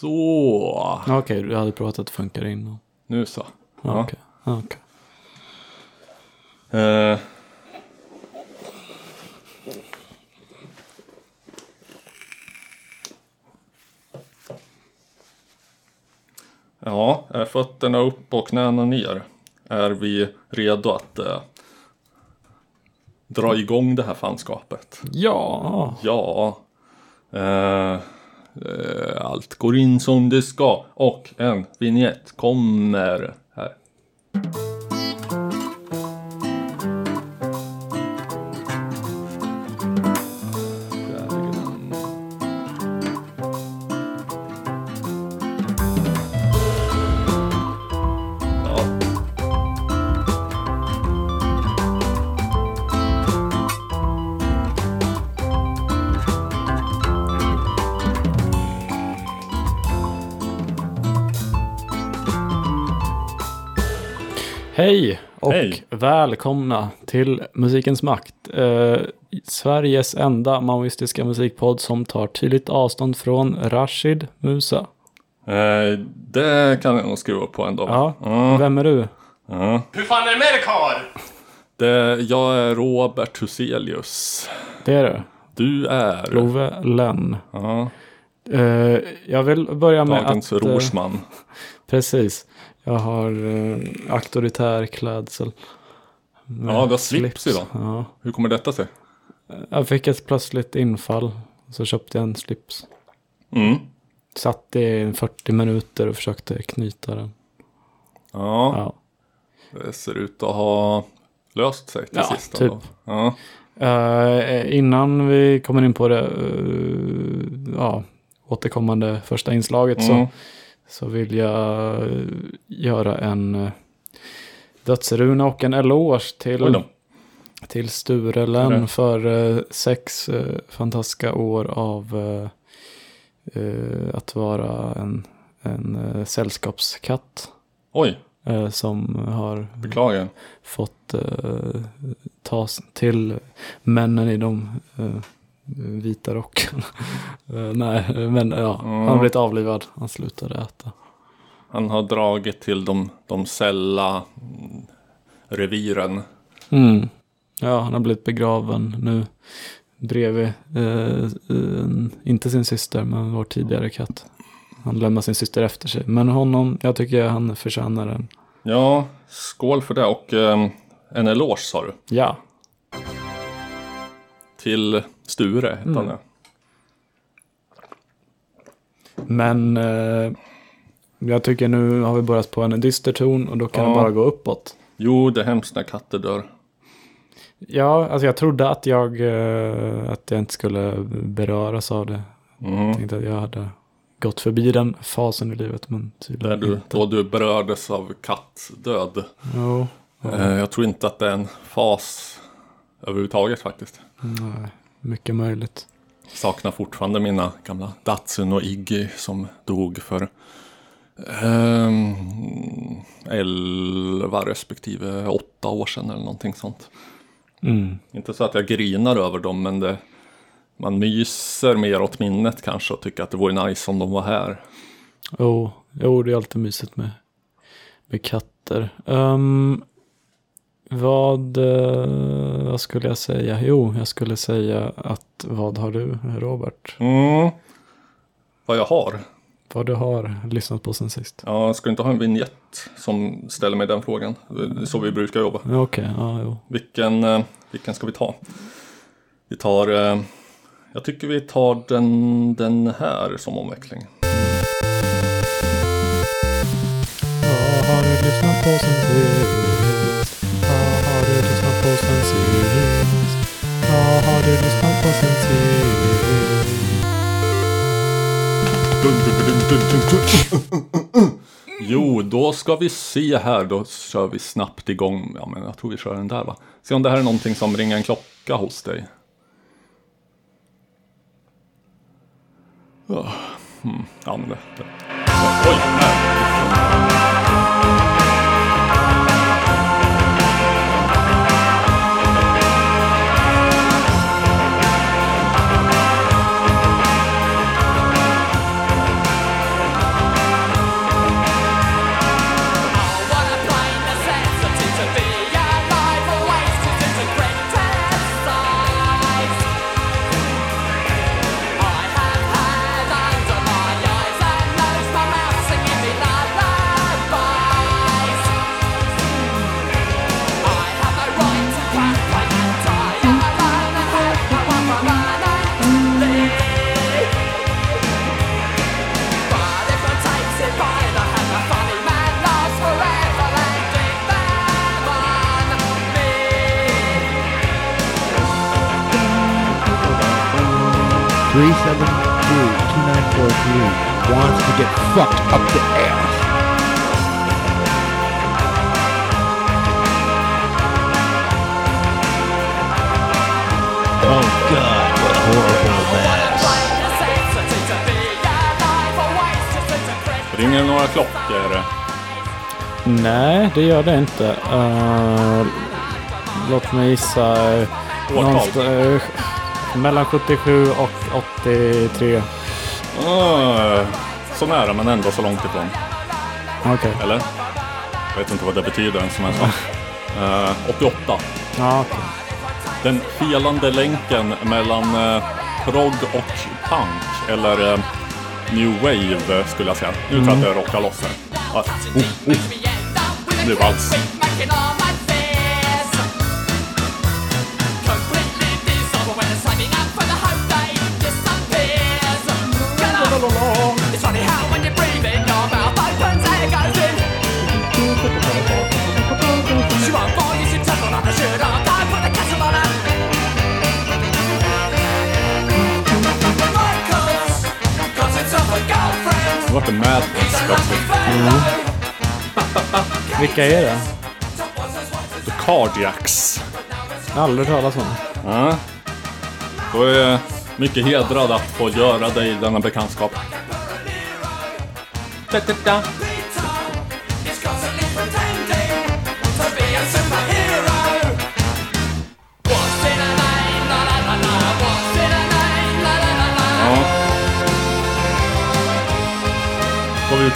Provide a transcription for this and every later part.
Så. Okej, du hade provat att det funkar innan. Nu så. Ja. Okej. Ja, okej. Eh. Ja, fötterna upp och knäna ner är vi redo att eh, dra igång det här fanskapet. Ja, Ja, eh, Eh, allt går in som det ska och en vignett kommer. Välkomna till Musikens Makt. Eh, Sveriges enda maoistiska musikpodd som tar tydligt avstånd från Rashid Musa. Eh, det kan jag nog skruva på ändå. Ja, Ja, vem är du? ja. Hur fan är det med dig karl? Det, jag är Robert Huselius. Det är du. Du är... Love Lenn. Ja, Eh, jag vill börja med dagens att... eh, rorsman. Precis. Jag har uh, auktoritär klädsel. Ja, du har slips idag. Ja. Hur kommer detta sig? Jag fick ett plötsligt infall. Så köpte jag en slips. Mm. Satt i 40 minuter och försökte knyta den. Ja, Ja. det ser ut att ha löst sig till Ja, sist. typ. Ja. Eh, innan vi kommer in på det eh, ja, återkommande första inslaget Mm. så, så vill jag eh, göra en uh, dödsruna och en eloge till, till Sture Är Lenn det? för eh, sex eh, fantastiska år av eh, att vara en, en uh, sällskapskatt. Oj, som har beklagar. fått uh, tas till männen i de vita rockarna. Nej, men ja, Mm. han har blivit avlivad. Han slutade äta. Han har dragit till de, de sälla reviren. Mm. Ja, han har blivit begraven nu bredvid, eh, inte sin syster, men vår tidigare katt. Han lämnar sin syster efter sig. Men honom, jag tycker han förtjänar en. Ja, skål för det och ehm, en eloge sa du. Ja, Till Sture hette Mm. han det. men eh, jag tycker nu har vi börjat på en dyster ton och då kan Ja. det bara gå uppåt. Jo, det är hemskt när katter dör. Ja, alltså jag trodde att jag, eh, att jag inte skulle beröras av det. Mm. Jag tänkte att jag hade gått förbi den fasen i livet, men Där du, inte. då du berördes av kattdöd. Jo, ja, Eh, Jag tror inte att det är en fas överhuvudtaget faktiskt. nej, mycket möjligt. Saknar fortfarande mina gamla Datsun och Iggy som dog för ehm, 11 respektive 8 år sedan eller någonting sånt. Mm. Inte så att jag grinar över dem men det, man myser mer åt minnet kanske och tycker att det vore nice om de var här. Jo, jo, det är alltid mysigt med, med katter. Ehm, vad, eh, vad skulle jag säga? Jo, jag skulle säga att vad har du, Robert? Mm. Vad jag har? Vad du har lyssnat på sen sist? Ja, ska inte ha en vignett som ställer mig den frågan. Det är så vi brukar jobba. Okej, ja, jo. Vilken, eh, vilken ska vi ta? Vi tar, eh, jag tycker vi tar den, den här som omväxling. Vad har du lyssnat på sen sist? Vad har du lyssnat på sen sist? Vad har du lyssnat på sen sist? Jo, då ska vi se här. Då kör vi snabbt igång. Ja, men jag tror vi kör den där va. Se om det här är någonting som ringer en klocka hos dig. Ja, hmm, men det, det. Oj, nej. Fucked up the ass. Oh god, what a horrible mess. Ringer det några klockor? Nej, det gör det inte. Uh, låt mig gissa. Uh, Årtal? uh, mellan 77 och 83. Ah, så nära men ändå så långt ifrån. Okej. Eller? Jag vet inte vad det betyder ens jag sa. Eh, 88. Ja, okej. Den felande länken mellan uh, prog och punk. Eller eh, new wave skulle jag säga. Nu tror jag att jag rockar loss här. Ah, oh, oh. Nu vals. Lucky plötsligt. fellow. Vilka är det? The Cardiacs. Jag har aldrig hört talas om. Ja. Då är jag mycket hedrad att få göra dig denna bekantskap. Da, da, da.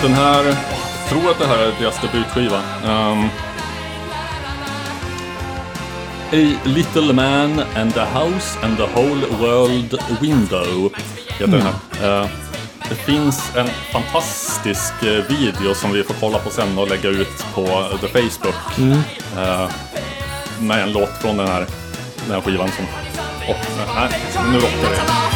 Den här, jag tror att det här är deras debutskiva. Um, A Little Man and the House and the Whole World Window heter den här. Eh, det finns en fantastisk eh, video som vi får kolla på sen och lägga ut på the Facebook. Eh, med en låt från den här, den här skivan som... Oh, nej, nu rockar det.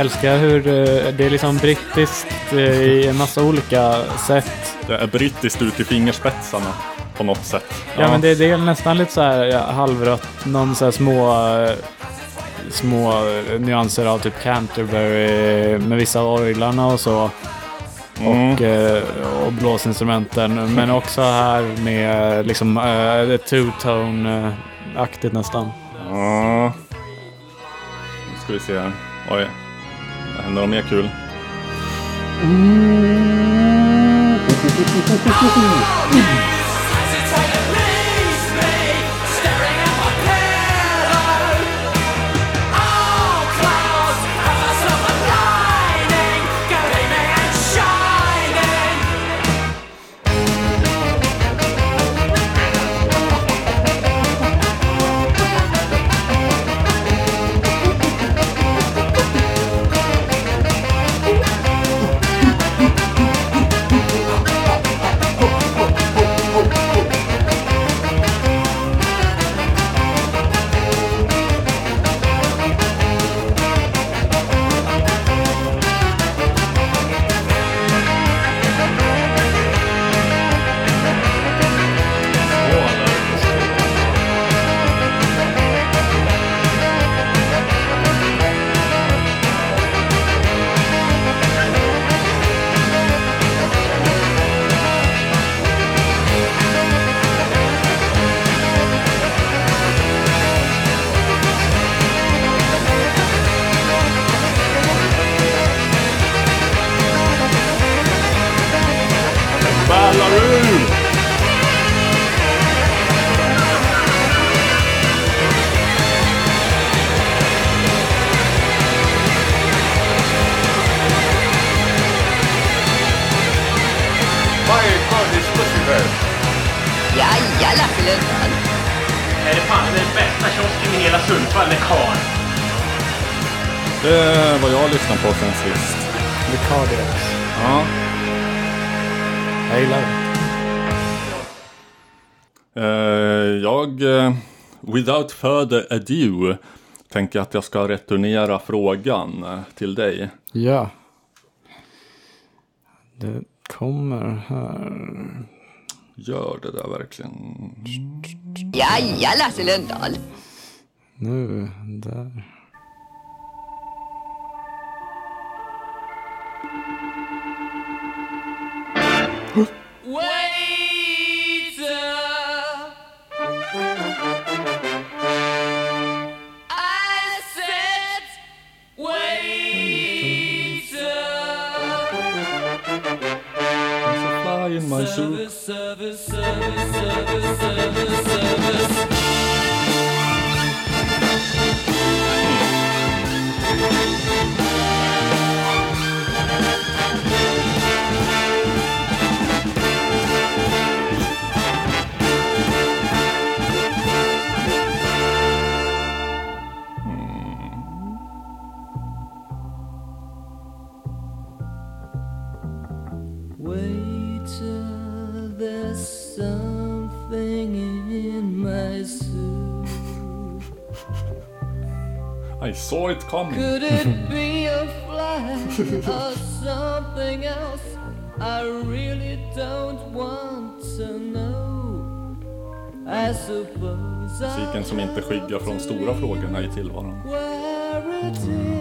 Jag älskar hur eh, det är liksom brittiskt eh, i en massa olika sätt. Det är brittiskt ut i fingerspetsarna på något sätt. Ja, men det, det är nästan lite så här ja, halvrött. Någon så här små, eh, små nyanser av typ Canterbury med vissa orglarna och så. Mm. Och, och blåsinstrumenten. Men också här med liksom eh, two-tone-aktigt nästan. Ja. Nu ska vi se här. Oj. Vad händer något mer kul. Mm. Without further ado, tänker att jag ska returnera frågan till dig. Ja. Det, kommer här. Gör det där verkligen? Jaja, Lasse Lundahl. Nu, där. Waiter, in my soup. Service, service, service, service, service. I saw it coming. Could it be a fly or something else? I really don't want to know. I suppose Musiken som inte skyggar från de stora frågorna i tillvaron. where it is.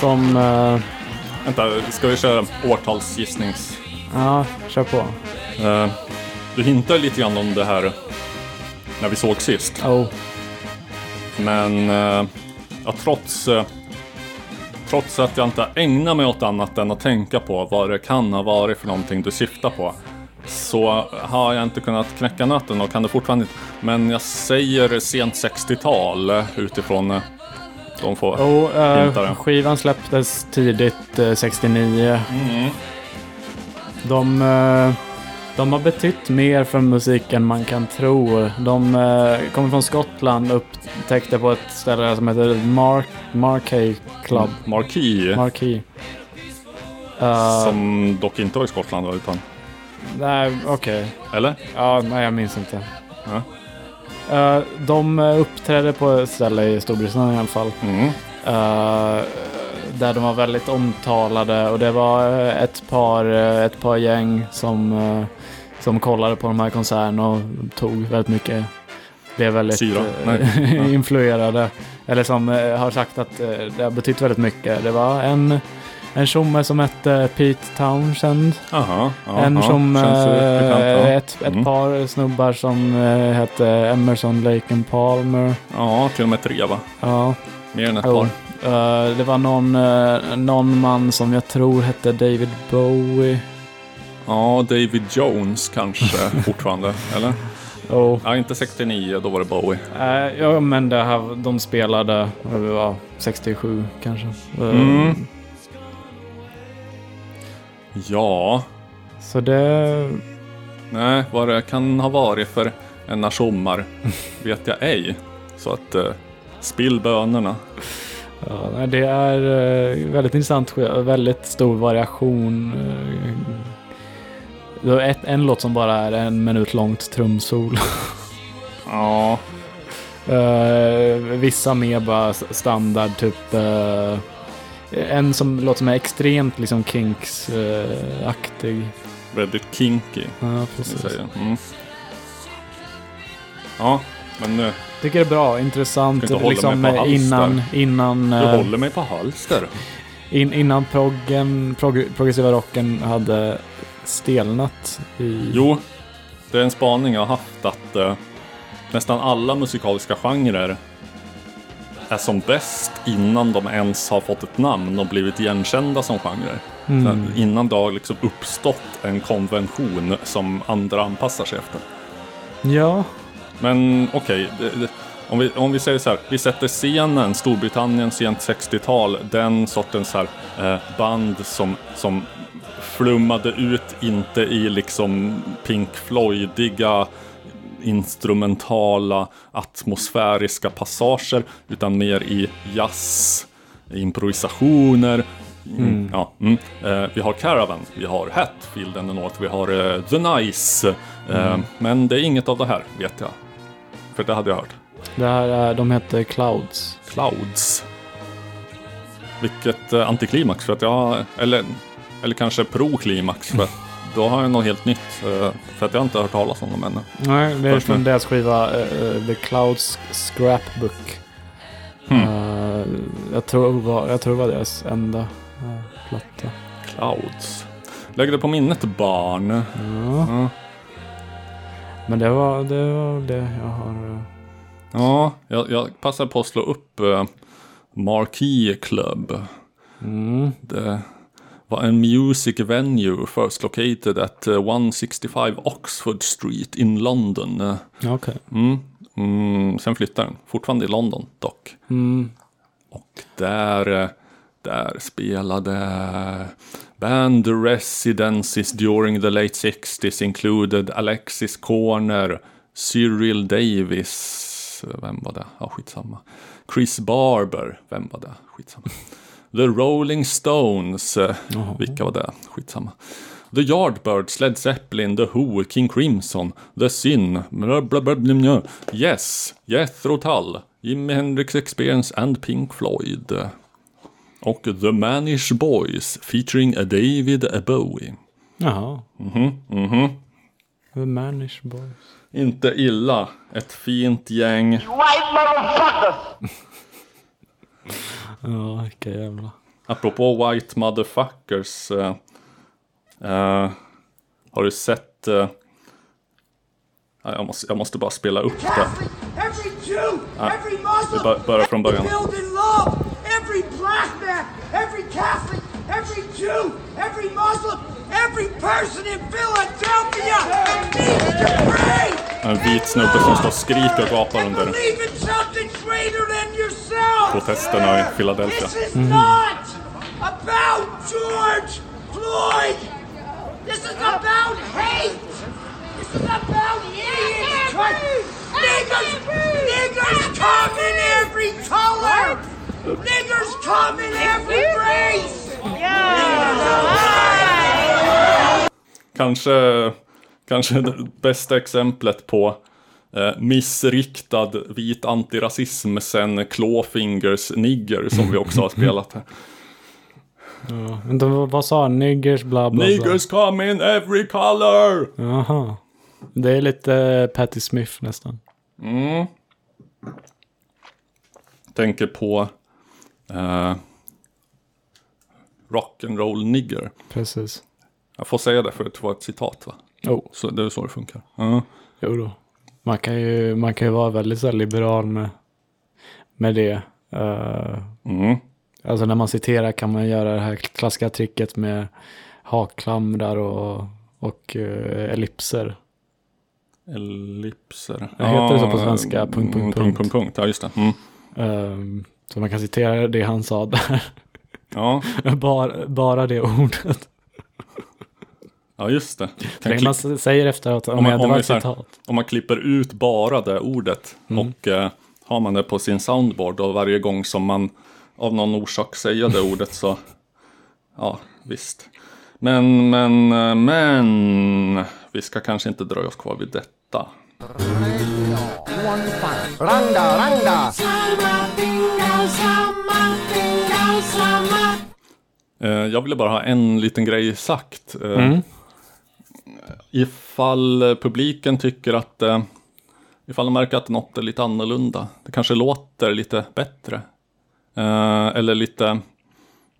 Som... eh, vänta, ska vi köra årtalsgissnings... ja, kör på. Eh, du hintar lite grann om det här när vi såg sist. Oh, Men eh, ja, trots, eh, trots att jag inte ägnar mig åt annat än att tänka på vad det kan ha varit för någonting du syftar på. Så har jag inte kunnat knäcka nöten och kan det fortfarande inte. Men jag säger sent 60-tal eh, utifrån de få oh hintarna. skivan släpptes tidigt eh, 69. Mm. De, eh, de har betytt mer för musik än man kan tro. De eh, kommer från Skottland upptäckte på ett ställe som heter Mark, Marquee Club. Marquee. Eh, som dock inte var i Skottland utan... Nej, okej. Eller? Ja, nej jag minns inte. Ja. Eh, de eh, uppträdde på ett ställe i Storbritannien i alla fall. Mm. Eh, där de var väldigt omtalade och det var ett par, ett par gäng som, som kollade på de här konserterna och tog väldigt mycket, blev väldigt Syra? influerade. Eller som har sagt att det har betytt väldigt mycket. Det var en, en tjomme som hette Pete Townshend. Aha, ja, en som, bekant, ja. ett, ett Mm. par snubbar som eh, hette Emerson, Lake and Palmer. Ja, till och med tre va? Ja, Mer än ett Jo. par. Eh, det var någon, eh, någon man som jag tror hette David Bowie. Ja, David Jones kanske fortfarande, eller? Oh. Ja, inte 69, då var det Bowie. Uh, ja, men det här, de spelade, var 67 kanske. Mm. Ja, Så det, nej, vad det kan ha varit för en sommar vet jag ej. Så att, eh, spill bönorna. ja, det är eh, väldigt intressant, väldigt stor variation. eh. Det var ett, en låt som bara är en minut långt trumsol. Ja, Eh, vissa mer bara standard, typ en som låter som är extremt liksom Kinks-aktig. väldigt kinky, ja, precis. Mm. Ja, men nu, Tycker det är bra, intressant. Ska inte hålla Liksom mig på halster. innan, innan, du eh, håller mig på halster. in, innan proggen, prog, progressiva rocken hade stelnat i... Jo, det är en spaning jag har haft att eh, nästan alla musikaliska genrer är som bäst innan de ens har fått ett namn och blivit igenkända som genrer. Så innan det har liksom uppstått en konvention som andra anpassar sig efter. Ja, Men okej, det- om, vi, om vi säger så här, vi sätter scenen Storbritannien sent 60-tal, den sortens här, eh, band som, som flummade ut, inte i liksom Pink Floydiga instrumentala atmosfäriska passager, utan mer i jazz, improvisationer. Mm. Ja, mm. Eh, vi har Caravan, vi har Hatfield and the North, vi har eh, The Nice. Eh, Men det är inget av det här, vet jag. För det hade jag hört. det här är, de heter Clouds. Clouds. Vilket eh, antiklimax för att jag, eller, eller kanske pro-klimax för att då har jag något helt nytt. För att jag har inte hört talas om dem ännu. Nej, det är från deras skiva eh, The Clouds Scrapbook. Hmm. Eh, jag, tror var, jag tror det var deras enda uh, platta. Clouds. Lägg det på minnet barn. Ja. Ja. Men det var, det var det jag har. Ja, jag, jag passar på att slå upp uh, Marquee Club. Mm. Det var en music venue first located at eh, 165 Oxford Street in London. Eh, Okej. Mm. Mm, sen flyttade den, fortfarande i London dock. Mm. Och där, eh, där spelade band residencies during the late 60s included Alexis Corner, Cyril Davis, vem var det? Ja, skitsamma. Chris Barber, vem var det? Skitsamma. The Rolling Stones, eh, vilka var det? Skitsamma. The Yardbirds, Led Zeppelin, The Who, King Crimson, The Sin, bla bla bla bla bla. Yes, Jethro Tull, Jimi Hendrix Experience and Pink Floyd. Och The Manish Boys featuring a David Bowie. Jaha. Mhm, mhm. The Manish Boys. Inte illa. Ett fint gäng. Ja, vilka jävla. Apropå White Motherfuckers. eh, eh, har du sett... eh, ja, jag, måste, jag måste bara spela upp det. Catholic, every Jew, every Muslim, bör- börjar från början. every black man, every Catholic, every Jew, every Muslim, every person in Philadelphia needs to pray. En vit snubbe som står och skriker och gapar under in something greater than yourself. protesterna i Philadelphia. This is not about George Floyd. This is about hate. This is about idiots. Niggers, niggers come in every color. Niggers come in every race. Kanske, kanske det bästa exemplet på eh, missriktad vit antirasism sen Clawfingers Nigger som vi också har spelat här. Ja. Men de, vad sa han? Niggers bla bla bla. Niggers come in every color! Jaha. Det är lite Patti Smith nästan. Mm. Tänker på eh, Rock'n'roll nigger. Precis. Jag får säga det för att det var ett citat va? Oh, Så det är så det funkar. Ja. jo då. Man kan ju, man kan ju vara väldigt så liberal med, med det. Eh, Mm. alltså när man citerar kan man göra det här klassiska tricket med hakklamrar och, och eh, ellipser. Ellipser. Ja, heter det så på svenska? Punkt, punkt, mm, punkt. punkt, punkt. Ja, just det. Mm. Ehm, så man kan citera det han sa där. Ja. bara, bara det ordet. Ja, just det. Kan Det man säger efteråt om, Om man- om här- citat. Om man klipper ut bara det ordet Mm. och eh, har man det på sin soundboard och varje gång som man av någon orsak säger det ordet så ja, visst. Men, men, eh, men vi ska kanske inte dröja oss kvar vid detta. Ranga, ranga. Eh, jag ville bara ha en liten grej sagt. Eh, Mm. Ifall eh, publiken tycker att, eh, ifall de märker att något är lite annorlunda, det kanske låter lite bättre. Eh, eller lite,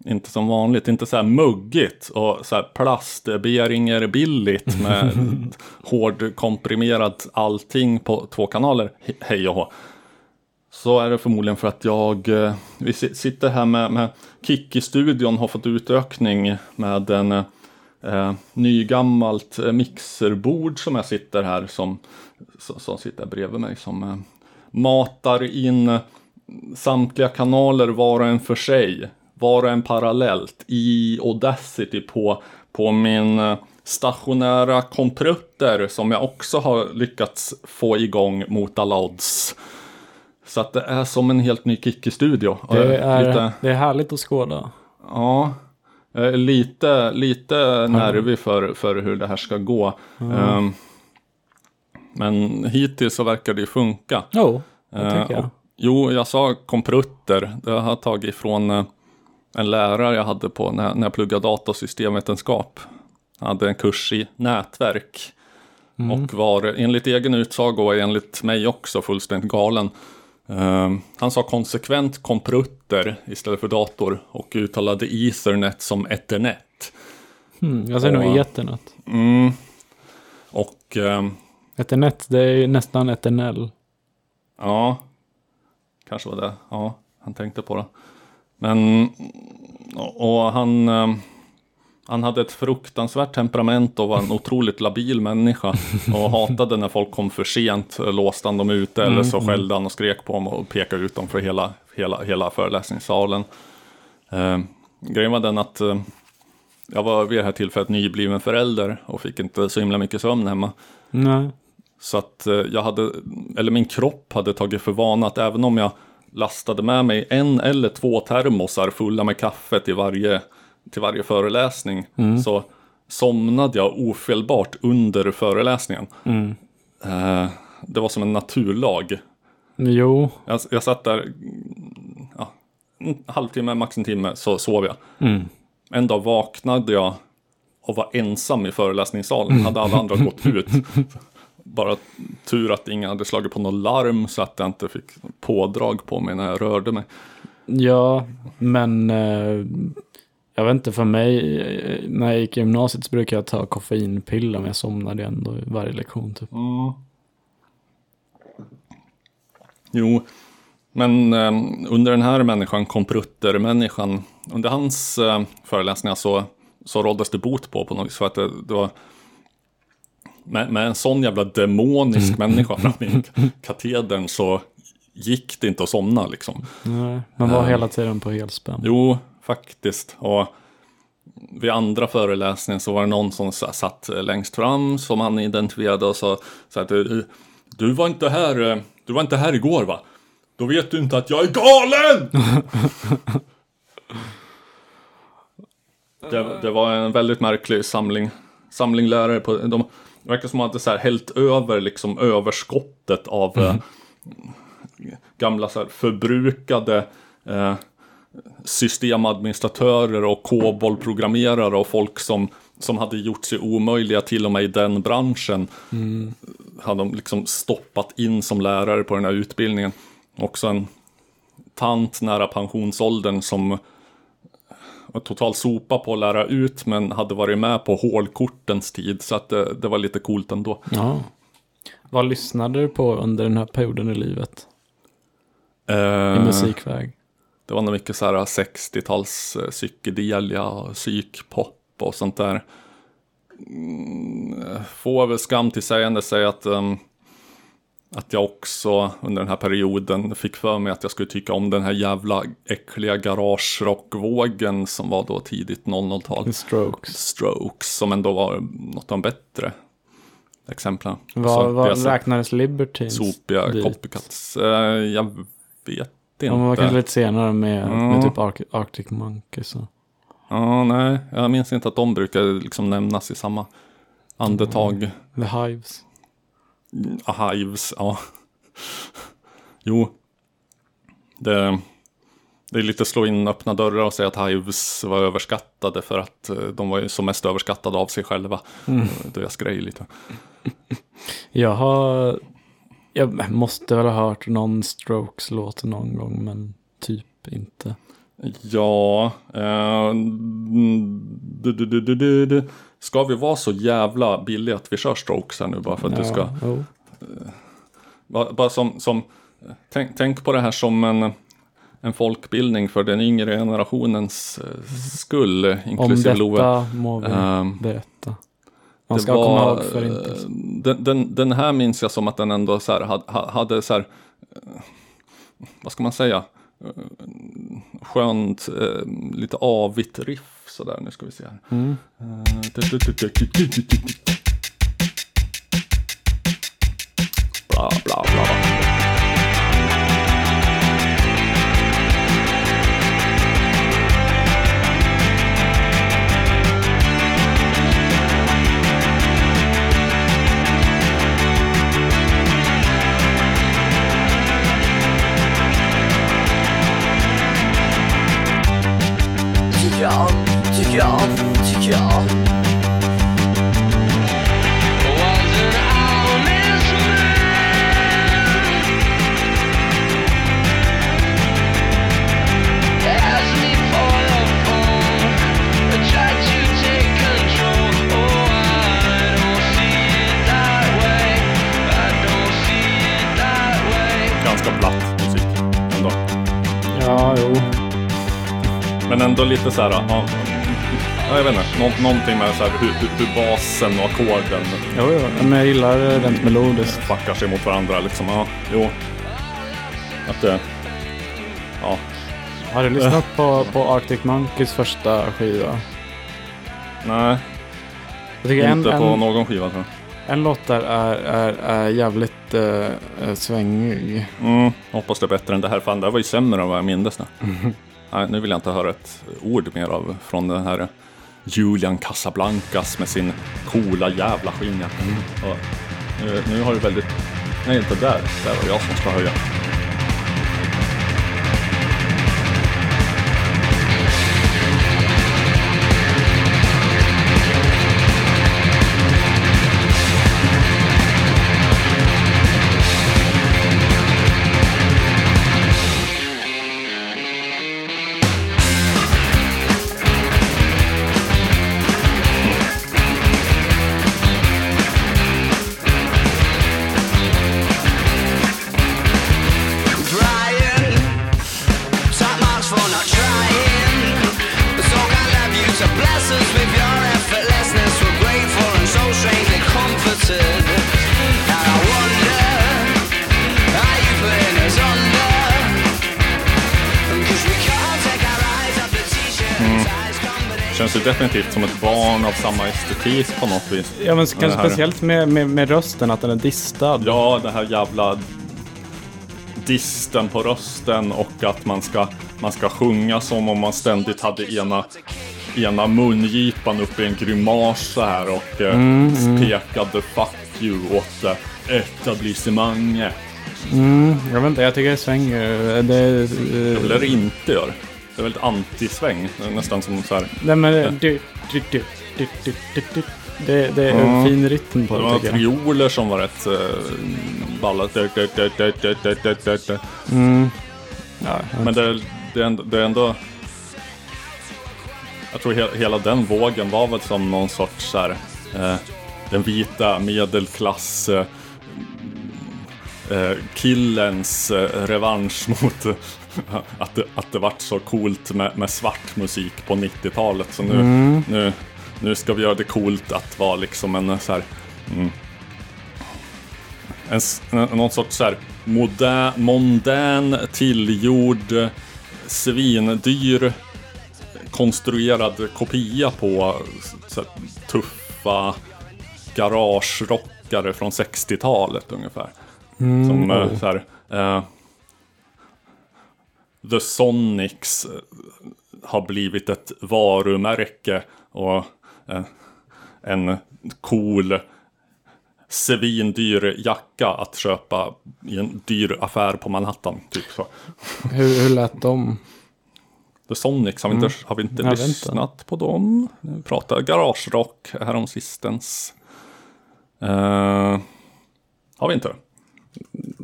inte som vanligt, inte så här muggigt och så här plastberinger billigt med hårdkomprimerat allting på två kanaler. He- Hej och hå. så är det förmodligen för att jag, vi si- sitter här med, med Kikki-studion har fått utökning med en eh, nygammalt eh, mixerbord som jag sitter här som, som, sitter bredvid mig som eh, matar in eh, samtliga kanaler var och en för sig, var och en parallellt i Audacity på, på min eh, stationära komprutter som jag också har lyckats få igång mot alla odds. Så att det är som en helt ny Kikki-studio. Och Det är, Lite, det är härligt att skåda. ja, är lite, lite nervig för, för hur det här ska gå. Ehm, men hittills så verkar det ju funka. Jo, det Eh, tycker jag. och- Jo, jag sa komprutter. Det har jag tagit från eh, en lärare jag hade på när, när jag pluggade data och systemvetenskap. Jag hade en kurs i nätverk. Och var enligt egen utsago och enligt mig också fullständigt galen. Eh, han sa konsekvent komprutter istället för dator och uttalade ethernet som ethernet. Mm, jag säger nog ethernet. Mm. Och ehm, Ethernet, det är ju nästan eternell. Ja, kanske var det. Ja, han tänkte på det. Men, och och han, eh, han hade ett fruktansvärt temperament och var en otroligt labil människa. Och hatade när folk kom för sent, eh, låste han dem ute eller så skällde han och skrek på dem och pekade ut dem för hela, hela, hela föreläsningssalen. Eh, grejen var den att eh, jag var vid det här tillfället nybliven förälder och fick inte så himla mycket sömn hemma. Nej. Så att eh, jag hade, eller min kropp hade tagit för vana att även om jag lastade med mig en eller två termosar fulla med kaffe till varje, till varje föreläsning så somnade jag ofelbart under föreläsningen. Eh, det var som en naturlag. Jo, Jag, jag satt där mm, ja, en halvtimme, max en timme, så sov jag. En dag vaknade jag och var ensam i föreläsningssalen. Hade alla andra gått ut. Bara tur att ingen hade slagit på något larm så att jag inte fick pådrag på mig när jag rörde mig. ja, men eh, jag vet inte, för mig, eh, när jag gick i gymnasiet så brukade jag ta koffeinpiller, men jag somnade ändå i varje lektion typ. Jo, men eh, under den här människan, komprutter-människan, under hans eh, föreläsningar så, så råddes det bot på på något. För att det, det var med, med en sån jävla demonisk människa framme i katedern så gick det inte att somna liksom. Nej, man var hela tiden på helspänn. Jo, faktiskt. Och vid andra föreläsningen så var det någon som sa- satt längst fram som han identifierade och sa så att du, du var inte här, eh, du var inte här igår va? Då vet du inte att jag är galen! det, det var en väldigt märklig samling, samling lärare. På, de det verkar som att de hade så här hällt över liksom överskottet av eh, gamla så här förbrukade eh, systemadministratörer och COBOL-programmerare och folk som, som hade gjort sig omöjliga till och med i den branschen. Hade de liksom stoppat in som lärare på den här utbildningen. Också en tant nära pensionsåldern som var total sopa på att lära ut men hade varit med på hålkortens tid så att det, det var lite coolt ändå. Ja. Vad lyssnade du på under den här perioden i livet? I Eh, musikväg? Det var nog mycket så här 60-tals eh, psykedelia och psykpop och sånt där. Mm, Får väl skam till sägande säga att, ehm, att jag också under den här perioden fick för mig att jag skulle tycka om den här jävla äckliga garagerockvågen som var då tidigt 00-tal. The Strokes. Strokes som ändå var något av de bättre exemplen. Vad, räknades Libertines Sopiga dit? copycats. Eh, Jag vet inte. Ja, men var kanske lite senare med, Ja. med typ Arc- Arctic Monkeys. och- Ja, nej, jag minns inte att de brukar liksom nämnas i samma andetag. The Hives. Ah, Hives, ja. Jo. Det, det är lite slå in öppna dörrar och säga att Hives var överskattade för att eh, de var ju som mest överskattade av sig själva. Mm. Deras grej lite. Jag har... Jag måste väl ha hört någon Strokes-låt någon gång, men typ inte. Ja, eh, du, du, du, du, du, du. ska vi vara så jävla billiga att vi kör strokes här nu bara för att det ska jo. Bara, bara som, som tänk, tänk på det här som en, en folkbildning för den yngre generationens eh, skull, Om inklusive Love. detta må vi Ehm, berätta. Man det ska komma ihåg eh, förintelsen. den, den, den här minns jag som att den ändå så här, hade, så här, eh, vad ska man säga, Eh, skönt, lite avigt riff sådär. Nu ska vi se här. Mm. Bla, bla, bla. Tycker jag, tycker jag. Ja, jo. Men ändå lite så här, ja, ja, jag vet inte, nå, någonting med så här, hur, hur, basen och ackorden Jo, jo. Men jag gillar rent melodiskt. backar sig mot varandra liksom. Ja, jo. Att det, ja, Har du lyssnat på, på Arctic Monkeys första skiva? nej, tycker en, inte på en, någon skiva tror jag. en låt där är, är, är jävligt eh, eh, svängig. Mm, hoppas det är bättre än det här. Fan, det här var ju sämre än vad jag mindes nu. Nej, nu vill jag inte höra ett ord mer av från den här Julian Casablancas med sin coola jävla skinnjacka. Mm. nu, eh, nu har du väldigt... Nej, inte där. Där var jag som ska höja. Definitivt som ett barn av samma estetik på något vis. Ja, men kanske speciellt med, med, med rösten, att den är distad. Ja, det här jävla disten på rösten och att man ska, man ska sjunga som om man ständigt hade ena, ena mungipan upp i en grimas så här och eh, pekade fuck you åt eh, etablissemanget. Jag vet inte, jag tycker det svänger. Det, är, Det eh, vill det inte gör. Det är väldigt anti-sväng. Det nästan som så här. nej, men det, du, du, du, du, du, du, du. det, det är en fin rytm på Det det var trioler som var rätt eh, balla. Ja, Men det, det, är ändå, det är ändå... Jag tror he, hela den vågen var väl som någon sorts så här, eh, den vita medelklass eh, eh, killens eh, revansch mot eh, att, det, att det vart så coolt med, med svart musik på 90-talet. Så nu, nu, nu ska vi göra det coolt att vara liksom en så här mm, en, någon sorts så här modern, mondän, tillgjord, svindyr konstruerad kopia på här, tuffa garagerockare från 60-talet ungefär. Som eh, så här, eh, The Sonics eh, har blivit ett varumärke och eh, en cool svindyr jacka att köpa i en dyr affär på Manhattan. Typ så. hur, hur lät de? The Sonics, har vi inte, har vi inte Jag vet inte. lyssnat på dem? Nu pratar garagerock härom sistens. Uh, har vi inte?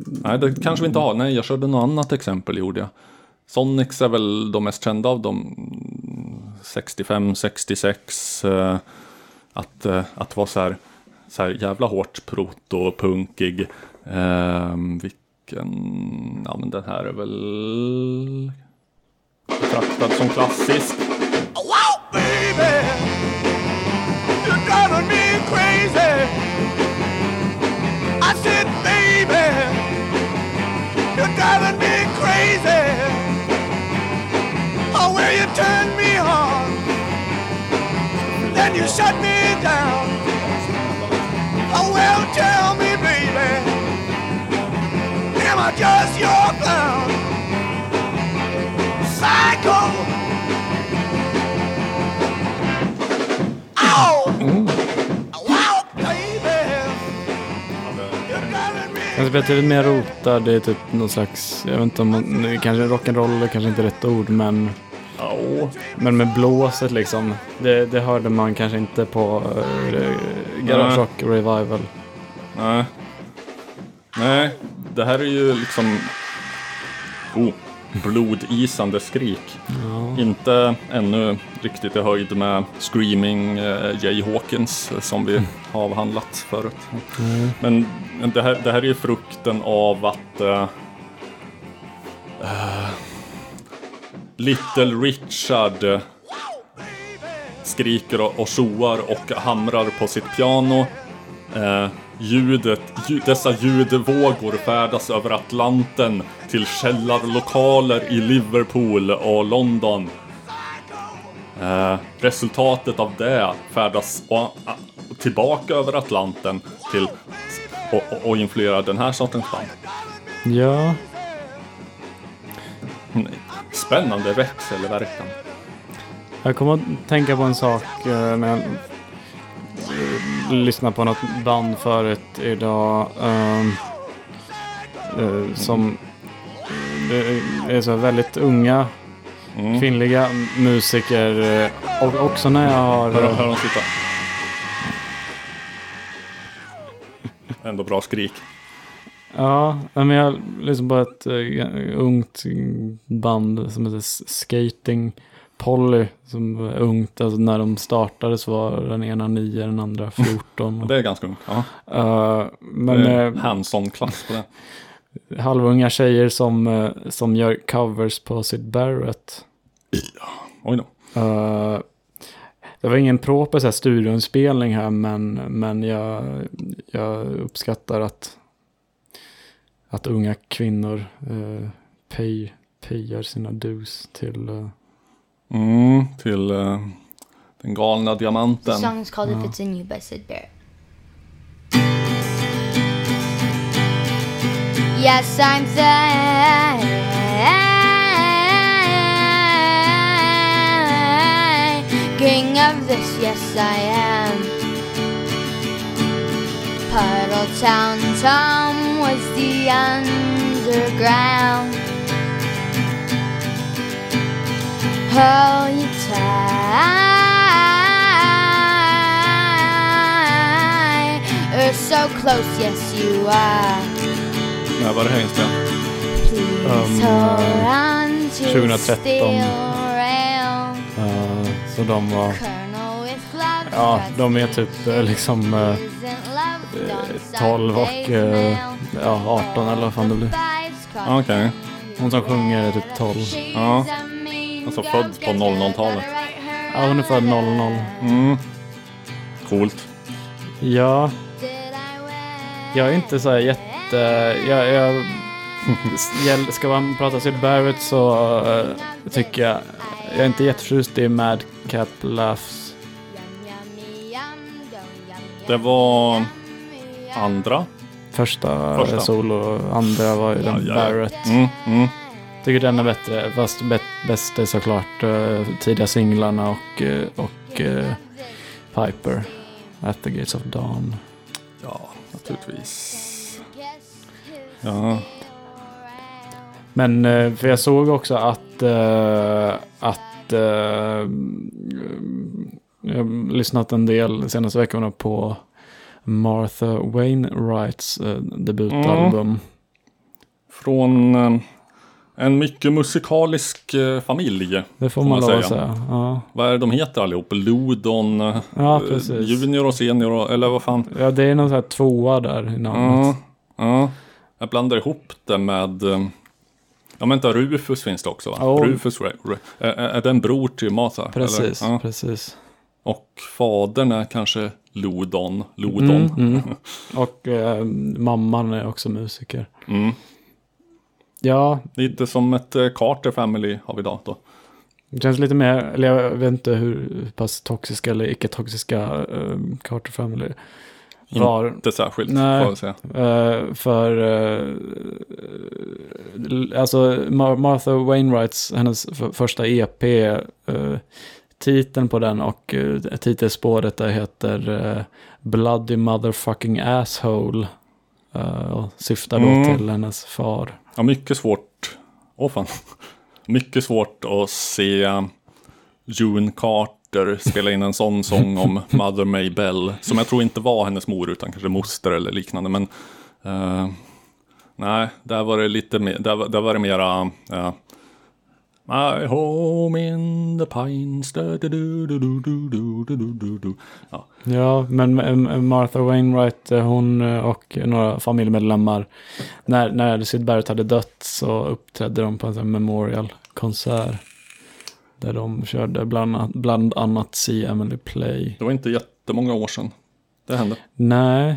Nej, det kanske vi inte har. Nej, jag körde något annat exempel gjorde jag. Sonics är väl de mest kända av dem. 65, 66. eh, att, eh, att vara så här, så här jävla hårt proto-punkig. Ehm, vilken, ja men den här är väl betraktad som klassisk. Oh, wow, baby, you're driving me crazy. I said, baby, you're driving me Oh, where you turned me on, then you shut me down. Oh, well, tell me, baby, am I just your clown? Psycho! Ow! Wow, baby! You're driving me alltså, mer rotad. Det är typ någon slags, jag vet inte om man, kanske rock'n'roll kanske inte rätt ord, men, Ja, men med blåset liksom. Det, det hörde man kanske inte på uh, Garage. Rock Revival. nej. Nej, det här är ju liksom... Oh, blodisande skrik. Inte ännu riktigt i höjd med Screaming eh, Jay Hawkins eh, som vi har avhandlat förut. Men men det här, det här är ju frukten av att eh, eh, Little Richard eh, skriker och, och tjoar och hamrar på sitt piano. Eh, ljudet, lju, dessa ljudvågor färdas över Atlanten till källarlokaler i Liverpool och London. Eh, resultatet av det färdas och, a, tillbaka över Atlanten till och, och, och influerar den här sortens band. Ja, Nej. Spännande växelverkan. jag kommer att tänka på en sak eh, när jag eh, lyssnade på något band förut idag. ehm, eh, som det är så väldigt unga Mm. kvinnliga musiker. eh, Och också när jag har... Hör, hör dem sitta. Ändå bra skrik. Ja, men jag lyssnade på ett uh, ungt band som heter Skating Polly. Som var ungt, alltså när de startade så var den ena 9, den andra 14. Det är ganska ungt. Ja. Eh, men Det är uh, Hanson-klass på det. halvunga tjejer som, eh, som gör covers på Sid Barrett. Oj då. Eh, det var ingen proper så här studioinspelning här men, men jag, jag uppskattar att, att unga kvinnor uh, pay, payar sina dues till... eh, Mm, till eh, den galna The diamanten. song is called If It's In You by Sid Barrett. Yes, I'm thinking of this, yes, I am. Puddle Town Tom was the underground. Hold you tight. You're so close, yes you are. När var det här inspelat? Please Um, hold on to 2013. the steel rail. eh, så de var... Colonel with gloves Ja, cuts de är typ eh, liksom eh, isn't loved on 12 och Sunday's eh, ja, 18 eller vad fan det blir. Okej. Hon som sjunger är typ 12. Ja. Alltså född på 00-talet. Ja, hon är född 00. Mm. Coolt. Ja, jag är inte så här jätte... Jag, jag, ska man prata Sid Barrett så eh, tycker jag... Jag är inte jätteförtjust i Madcap Laughs. Det var andra. Första, Första. solo, andra var ju den Ja. Barrett. Mm, mm. Tycker den är bättre, fast bä- bäst är såklart uh, tidiga singlarna och, eh, och eh, Piper. At the Gates of Dawn. Ja, naturligtvis. Ja. Men för jag såg också att, att jag har lyssnat en del de senaste veckorna på Martha Wainwrights eh, debutalbum. Från eh, en mycket musikalisk eh, familj. Det får man man lov att säga. Ja. Vad är det de heter allihop? Ludon, eh, Ja. Junior och Senior, och- eller vad fan? ja, det är någon sån här tvåa där i namnet. Ja, ja. Jag blandar ihop det med... eh, Ja men inte Rufus finns det också va? Ja. Rufus. Är, är det en bror till Martha? Precis, Eller? Ja. precis. Och fadern är kanske Lodon. Lodon. Mm, mm. Och eh, mamman är också musiker. Mm. Ja, Lite som ett eh, Carter Family har vi idag då. det känns lite mer, eller jag vet inte hur pass toxiska eller icke-toxiska eh, Carter Family var. Inte särskilt Nej. får jag säga. Eh, för, eh, alltså Mar- Martha Wainwrights, hennes första EP, eh, titeln på den och uh, titelspåret där heter eh, Bloody Motherfucking Asshole. Eh, och syftar då Mm. till hennes far. Ja, mycket svårt. Åh fan. Mycket svårt att se June Carter spela in en sån sång om Mother May Bell. Som jag tror inte var hennes mor utan kanske moster eller liknande. Men eh, nej, där var det lite mer, där, var- där var det mera eh, My home in the pines. Ja. ja, men Martha Wainwright, eh, hon eh, och några familjemedlemmar, när, när Syd Barrett hade dött så uppträdde de på en Memorial konsert Där de körde bland, annat, bland annat See Emily Play. Det var inte jättemånga år sedan det hände. Nej,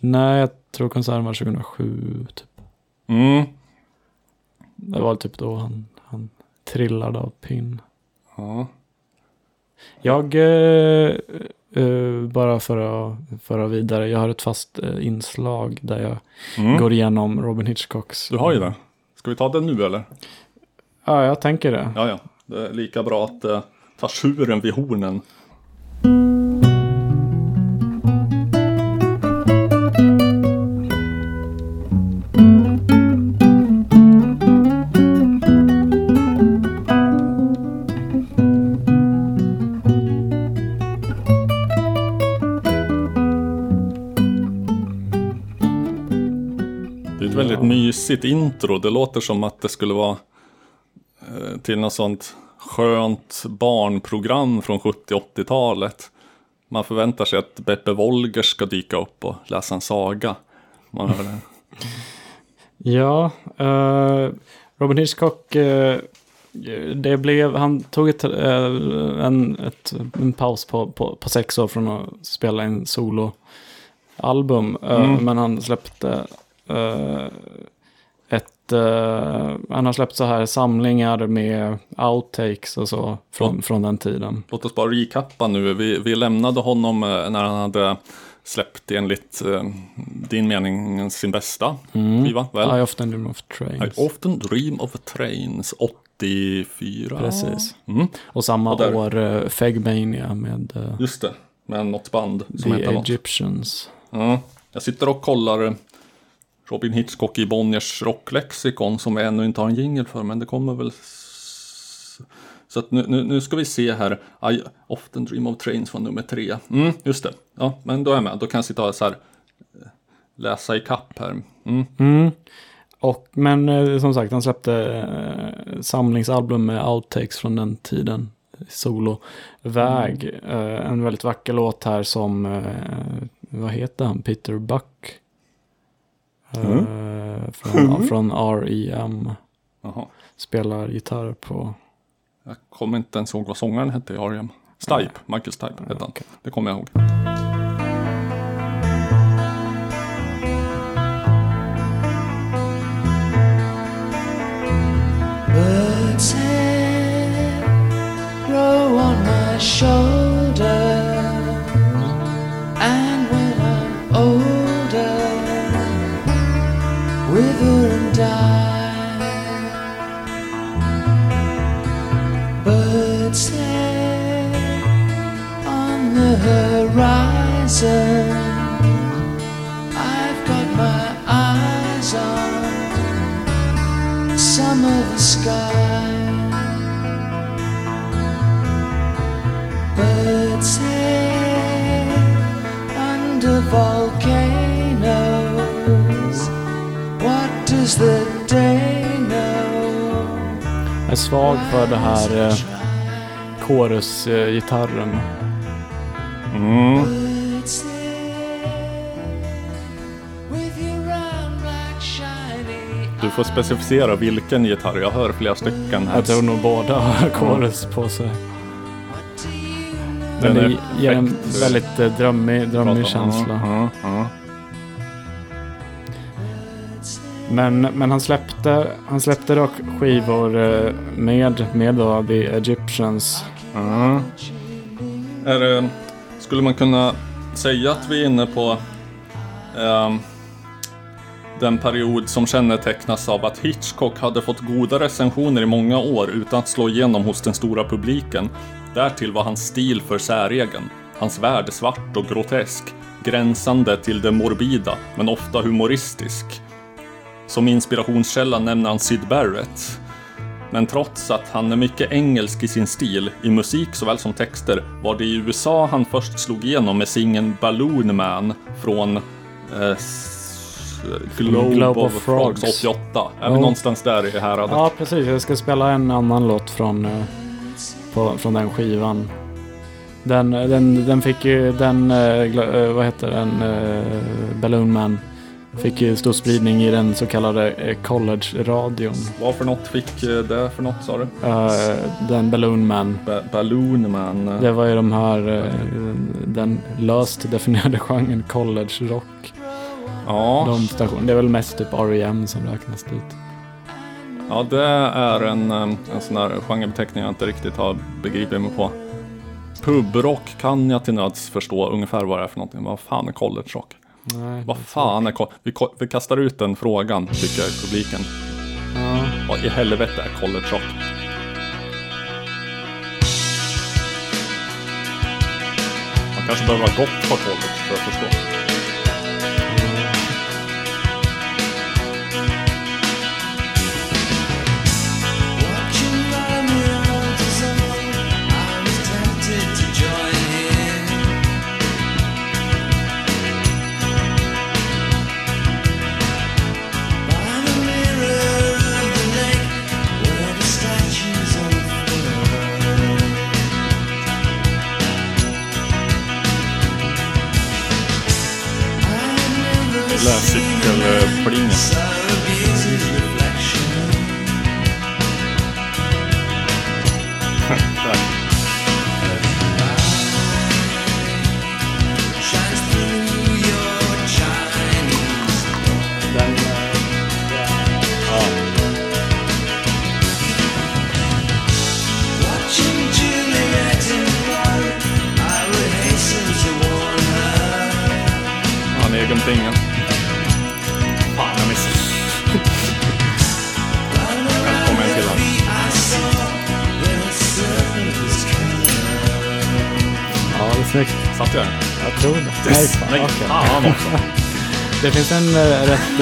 nej jag tror konserten var 2007 typ. Mm. Det var typ då han han trillade av pinn. Ja. Jag, eh, eh, bara för att föra vidare, jag har ett fast eh, inslag där jag Mm. går igenom Robin Hitchcocks. Du har ju det. Ska vi ta det nu eller? Ja, jag tänker det. Ja, ja. Det är lika bra att uh, ta tjuren vid hornen. Mysigt intro. Det låter som att det skulle vara eh, till något sånt skönt barnprogram från 70-80-talet. Man förväntar sig att Beppe Wolgers ska dyka upp och läsa en saga. Man hör det. Ja, eh, Robin Hitchcock, eh, det blev, han tog ett, eh, en, ett, en paus på, på, på sex år från att spela in soloalbum. Mm. Men han släppte eh, ett, eh, han har släppt så här samlingar med outtakes och så från, Ja. från den tiden. Låt oss bara recappa nu. Vi, vi lämnade honom eh, när han hade släppt enligt eh, din mening sin bästa skiva. Väl? I often dream of trains. I often dream of trains 84. Precis. Mm, Och samma Och år uh, Fegmania med eh, just det, med något band som The heter något. Egyptians. Ja, jag sitter och kollar eh, Robin Hitchcock i Bonniers rocklexikon som vi ännu inte har en jingle för, men det kommer väl... Så att nu, nu, nu ska vi se här. I often dream of trains var nummer tre. Mm, just det. Ja, men då är jag med. Då kan jag sitta och så här eh, läsa i kapp här. Mm. Mm. Och, men eh, som sagt, han släppte eh, samlingsalbum med outtakes från den tiden. Solo. Väg. Eh, en väldigt vacker låt här som, vad heter han? Peter Buck. Eh, från, från R.E.M. Spelar gitarr på. Jag kommer inte ens ihåg vad sångaren hette i R.E.M. Stipe, Michael Stipe hette han. okej. Det kommer jag ihåg. Bird's grow on my shoulder, the horizon. I've got my eyes on some of the sky. Birds head under volcanoes. What does the day know? Jag är svag för det här eh, chorusgitarren. Black Du får specificera vilken gitarr. Jag hör flera stycken här. Jag tror nog båda har chorus på sig. Men Den det är ger en väldigt eh, drömmig, drömmig känsla. Ja, ja. Men, men han släppte, han släppte dock skivor eh, med, med då The Egyptians. Ja. Är det, skulle man kunna säga att vi är inne på ehm, den period som kännetecknas av att Hitchcock hade fått goda recensioner i många år utan att slå igenom hos den stora publiken. Därtill var hans stil för säregen. Hans värld är svart och grotesk, gränsande till det morbida, men ofta humoristisk. Som inspirationskälla nämner han Syd Barrett. Men trots att han är mycket engelsk i sin stil, i musik såväl som texter, var det i USA han först slog igenom med singeln Balloon Man från eh, Globe, Globe of of Frogs Frogs. 88. Är vi någonstans där i häradet? Ja, precis. Jag ska spela en annan låt från, eh, på, från den skivan. Den, den, den fick ju, den, eh, eh, vad heter den, Balloon Man. Fick ju stor spridning i den så kallade eh, college-radion. Vad för något fick eh, det för något sa du? Eh, den Balloon Man. Ba- Balloon Man. eh, Det var ju de här, eh, den löst definierade genren college-rock. Ja, De station, det är väl mest typ R.E.M. som räknas dit. ja, det är en, eh, en sån här genrebeteckning jag inte riktigt har begripit mig på. Pubrock kan jag till nöds förstå ungefär vad det är för någonting. Vad fan är college rock? Nej, Vad fan är co- vi, vi kastar ut den frågan, tycker jag, publiken. Ja. Vad i helvete är college rock? Man kanske behöver ha gått på college för att förstå.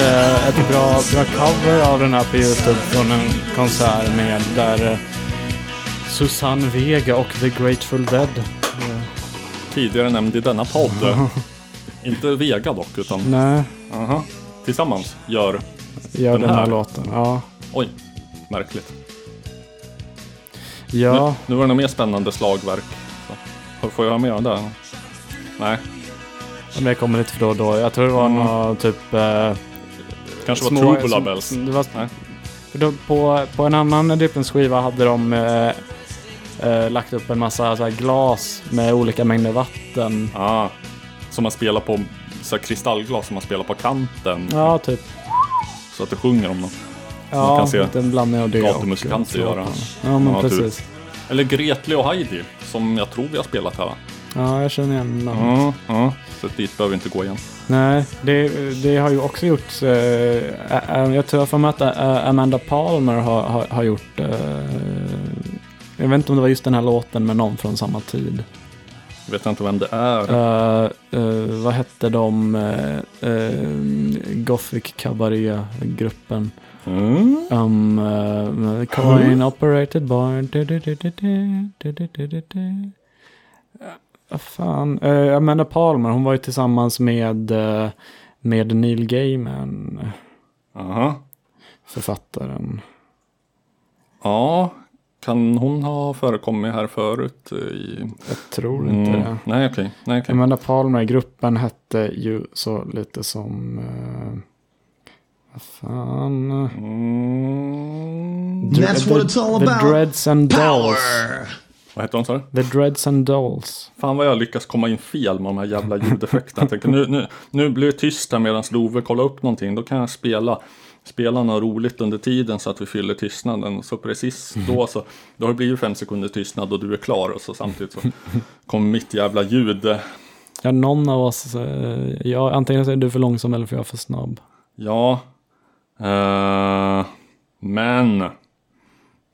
Eh, ett bra, bra cover av den här på Youtube från en konsert med där eh, Susanne Vega och The Grateful Dead. Tidigare nämnd i denna podd. Inte Vega dock, utan nej, aha, tillsammans gör... gör Den den, här. här? låten. Ja. Oj, märkligt. Ja, Nu, nu var det något mer spännande slagverk. Så. Får jag ha med det? Nej, det kommer lite för då och då. Jag tror det var Mm. något typ... Eh, kanske var små- som- Bells. Det var, Nej. för då, på, på en annan Drippens skiva hade de eh, eh, lagt upp en massa så här, glas med olika mängder vatten. Ah, som man spelar på så här kristallglas som man spelar på kanten. Ja, typ. Så att det sjunger om något. Ja, kan se lite en blandning av det gatumusikanter och göra. Ja, men typ. precis. Eller Gretli och Heidi, som jag tror vi har spelat här va? Ja, jag känner igen namnet. Ja, ja. Så dit behöver vi inte gå igen. Nej, det, det har ju också gjorts. Eh, ä- ä- jag tror för mig att eh, Amanda Palmer har, har, har gjort. Eh, jag vet inte om det var just den här låten med någon från samma tid. Jag vet inte vem det är. Eh, eh, vad hette de? Uh, Gothic Cabaret-gruppen. Mm. Um, uh, coin operated barn. Vad fan. Uh, Amanda Palmer, hon var ju tillsammans med, eh, med Neil Gaiman, Aha. författaren. Ja, kan hon ha förekommit här förut? I... Jag tror inte Mm. det. Nej, okej. Nej, okej. Amanda Palmer, gruppen hette ju så lite som... Vad fan. Mm. That's what it's all The about. Dreads and Dolls. Vad heter de sa du? The Dreads and Dolls. Fan vad jag lyckas komma in fel med de här jävla ljudeffekterna. Jag tänkte, nu, nu, nu blir det tyst här medan Love kollar upp någonting. Då kan jag spela, spela något roligt under tiden så att vi fyller tystnaden. Så precis då så, då har det blivit fem sekunder tystnad och du är klar. Och så samtidigt så kommer mitt jävla ljud. Ja, någon av oss, eh, ja, antingen så är du för långsam eller för jag är för snabb. Ja. Eh, men.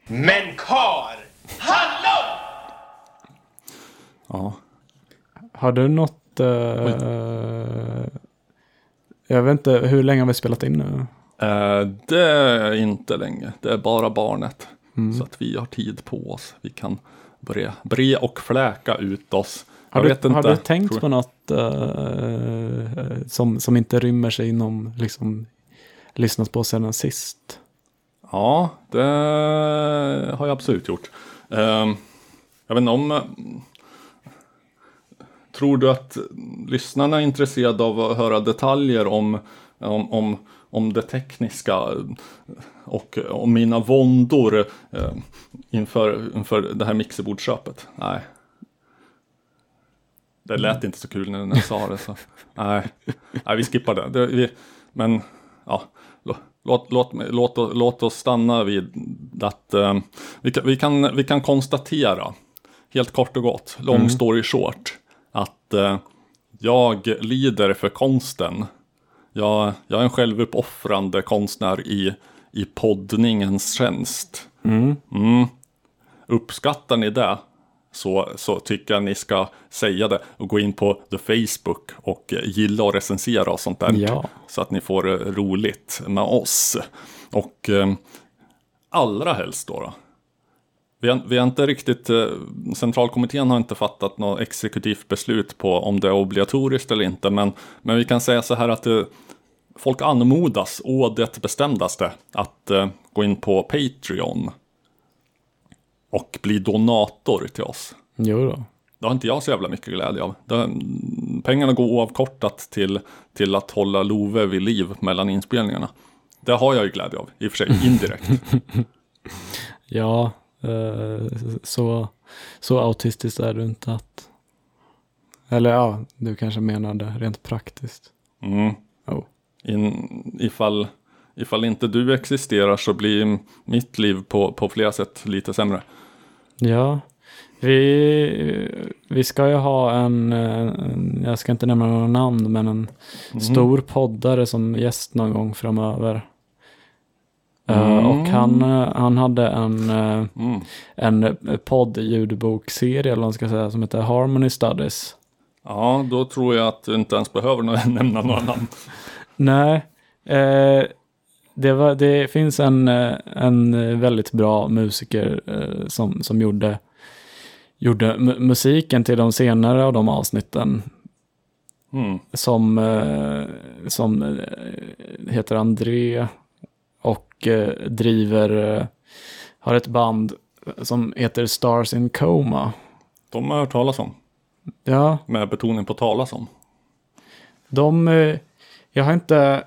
Men kar! Hallå! Ja. Har du något... eh, jag vet inte, hur länge har vi spelat in nu? Eh, det är inte länge. Det är bara barnet. Så att vi har tid på oss. Vi kan börja bre och fläka ut oss. Har, du, inte. har du tänkt Tror- på något eh, som, som inte rymmer sig inom liksom, lyssnat på sedan sist? Ja, det har jag absolut gjort. Ehm, jag vet inte om... Tror du att lyssnarna är intresserade av att höra detaljer om, om, om, om det tekniska och om mina våndor eh, inför, inför det här mixerbordköpet? Nej. Det lät inte så kul när jag sa det. Så. Nej. Nej, vi skippar det. det vi, men ja, lå- låt, låt, låt, låt oss stanna vid att eh, vi, kan, vi, kan, vi kan konstatera, helt kort och gott, long story short, att eh, jag lider för konsten. Jag, jag är en självuppoffrande konstnär i, i poddningens tjänst. Mm. Uppskattar ni det? Så, så tycker jag ni ska säga det och gå in på the Facebook och gilla och recensera och sånt där. Ja. Så att ni får eh, roligt med oss. Och eh, allra helst då. då vi har, vi har inte riktigt, eh, centralkommittén har inte fattat något exekutivt beslut på om det är obligatoriskt eller inte. Men, men vi kan säga så här att eh, folk anmodas å det bestämdaste att eh, gå in på Patreon och bli donator till oss. Jo då. Det har inte jag så jävla mycket glädje av. Det, pengarna går oavkortat till, till att hålla Love vid liv mellan inspelningarna. Det har jag ju glädje av, i och för sig indirekt. Ja, så, så autistiskt är du inte att... Eller ja, du kanske menar det rent praktiskt. Mm. Oh. In, ifall, ifall inte du existerar så blir mitt liv på, på flera sätt lite sämre. Ja, vi, vi ska ju ha en, eh, en, jag ska inte nämna några namn, men en stor poddare som gäst någon gång framöver. Eh, och han, eh, han hade en, eh, Mm. en podd-ljudbokserie, eller vad man ska säga, som heter Harmony Studies. Ja, då tror jag att du inte ens behöver nämna några namn. Nej, eh, det, var, det finns en, en väldigt bra musiker eh, som, som gjorde, gjorde mu- musiken till de senare av de avsnitten. Mm. Som, eh, som heter André och eh, driver, eh, har ett band som heter Stars in Coma. De har jag hört talas om, Ja, med betoning på talas om. De, eh, jag har inte,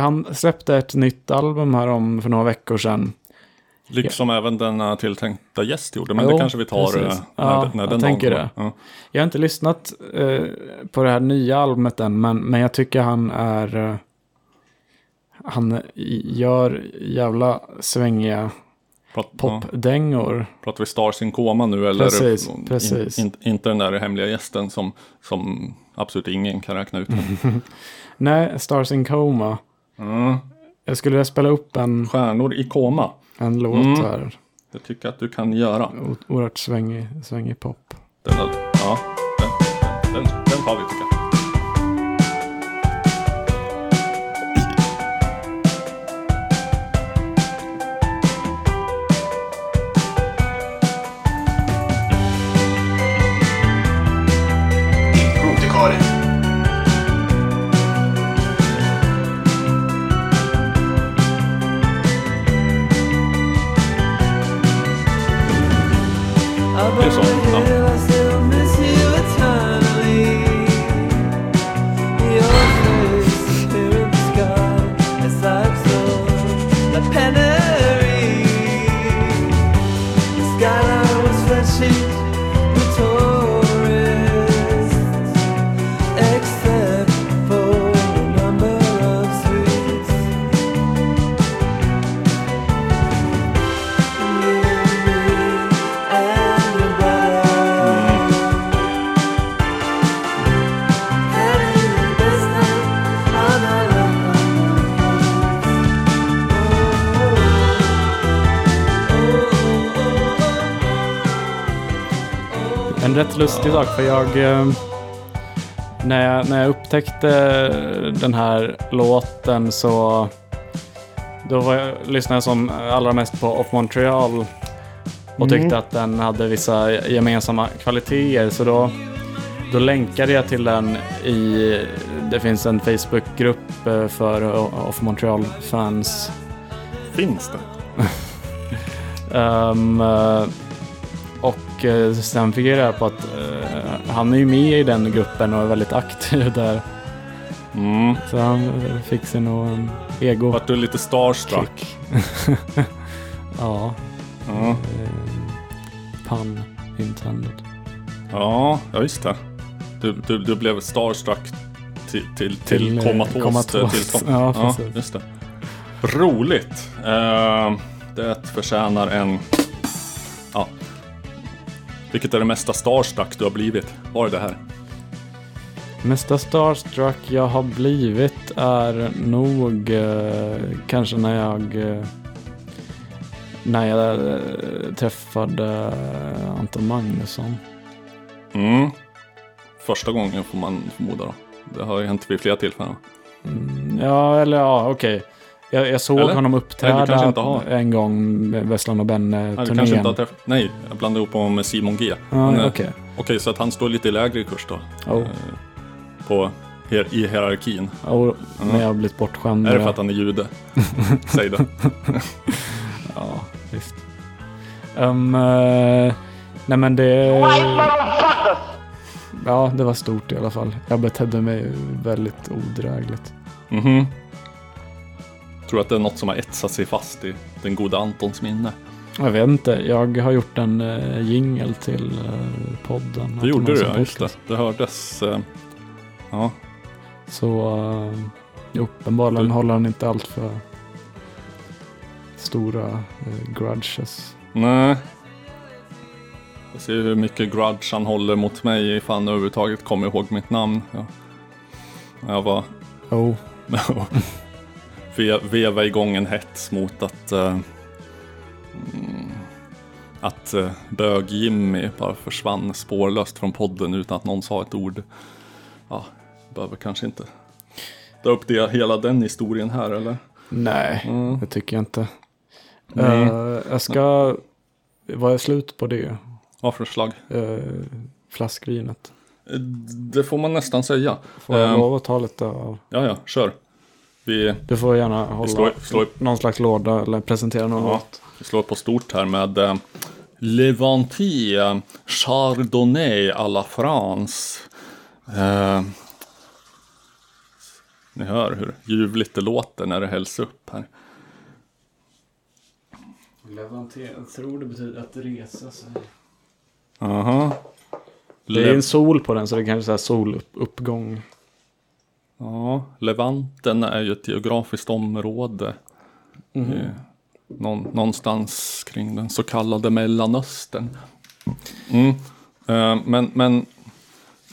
han släppte ett nytt album här om för några veckor sedan. Liksom även denna tilltänkta gäst gjorde, men Jo, det kanske vi tar precis. när, Ja, när jag den tänker dagen det. Ja. Jag har inte lyssnat eh, på det här nya albumet än, men, men jag tycker han är, han gör jävla svängiga popdängor. Pratar vi Stars in Coma nu eller? Precis, in, precis. In, inte den där hemliga gästen som, som absolut ingen kan räkna ut. Nej, Stars in Coma. Mm. Jag skulle vilja spela upp en, Stjärnor i koma. en låt Mm. här. Det tycker jag att du kan göra. O- Oerhört svängig, svängig pop. Den, ja, den, den, den tar vi tycker jag. Det är rätt lustig sak för jag... eh, När jag, när jag upptäckte den här låten så... Då var jag, lyssnade jag som allra mest på Off Montreal och tyckte att den hade vissa gemensamma kvaliteter. Så då, då länkade jag till den i... Det finns en Facebookgrupp eh, för Off Montreal-fans. Finns det? Eh, och eh, sen fick jag reda på att eh, han är ju med i den gruppen och är väldigt aktiv där. Mm. Så han eh, fick sig nog en ego. Vart du lite starstruck? Ja, Ja. eh, pun intended. Ja, ja just det. Du, du, du blev starstruck till, till, till, Till, eh, komatos, komatos. tillstånd. Ja, ja, just det. Roligt. Eh, det förtjänar en... Vilket är det mesta starstruck du har blivit? Var det det här? Mesta starstruck jag har blivit är nog eh, kanske när jag eh, när jag eh, träffade Anton Magnusson. Mm. Första gången får man förmoda då. Det har ju hänt vid flera tillfällen. Mm, Ja, eller ja, okej. Jag, jag såg Eller? honom Nej, uppträda har. en gång med Vesslan och Nej, Benne-turnén. träffat... Nej, jag blandade ihop honom med Simon G. Ja, Men, eh, okej. Okej, så att han står lite lägre i kurs då? Oh. Eh, På, hier- I hierarkin. Och när jag har blivit bortskämd. Är det för att han är jude? Säg det. Ja, visst. Um, eh, nej men det... Ja, det var stort i alla fall. Jag betedde mig väldigt odrägligt. Mhm. Tror att det är något som har etsat sig fast i den goda Antons minne. Jag vet inte, jag har gjort en uh, jingel till eh, podden. Det gjorde du ja, just det. Det hördes. eh, ja, Så uh, uppenbarligen Du- håller han inte allt för stora uh, grudges. nej. Jag ser hur mycket grudge han håller mot mig ifall han överhuvudtaget kommer ihåg mitt namn. Ja. Jag var Oh, ve- veva igång en hets mot att mm, att uh, bög-Jimmy bara försvann spårlöst från podden utan att någon sa ett ord. Ja, behöver kanske inte dra upp det, hela den historien här eller? nej, Mm. det tycker jag inte. Nej. Uh, jag ska... Var jag slut på det? Vad för slag? Uh, flaskvinet. Det får man nästan säga. Får jag Ehm, lov att ta lite av? Ja, ja, kör. Vi, Du får gärna hålla slår- slår- någon slags låda eller presentera någon ja, vi slår på stort här med eh, Levantie Chardonnay à la France. Eh, ni hör hur ljuvligt det låter när det hälls upp här. Jag tror det betyder att resa sig. Aha. Det är en sol på den så det kanske är soluppgång. Ja, Levanten är ju ett geografiskt område. Mhm. Eh, någon, någonstans kring den så kallade Mellanöstern. Mm. Eh, men men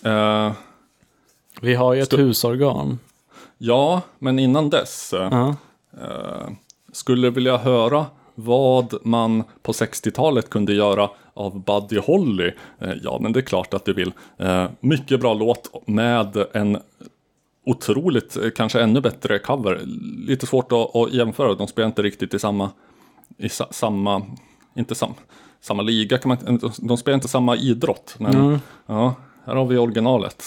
eh, Vi har ju ett husorgan. ja, men innan dess. eh, Ja. Eh, skulle vilja höra vad man på 60-talet kunde göra av Buddy Holly. Eh, ja, men det är klart att du vill. Mycket bra låt med en otroligt, eh, kanske ännu bättre cover. Lite svårt att, att jämföra, de spelar inte riktigt i samma, i sa, samma, inte sam, samma liga kan man de spelar inte samma idrott. Men Mm. ja, här har vi originalet.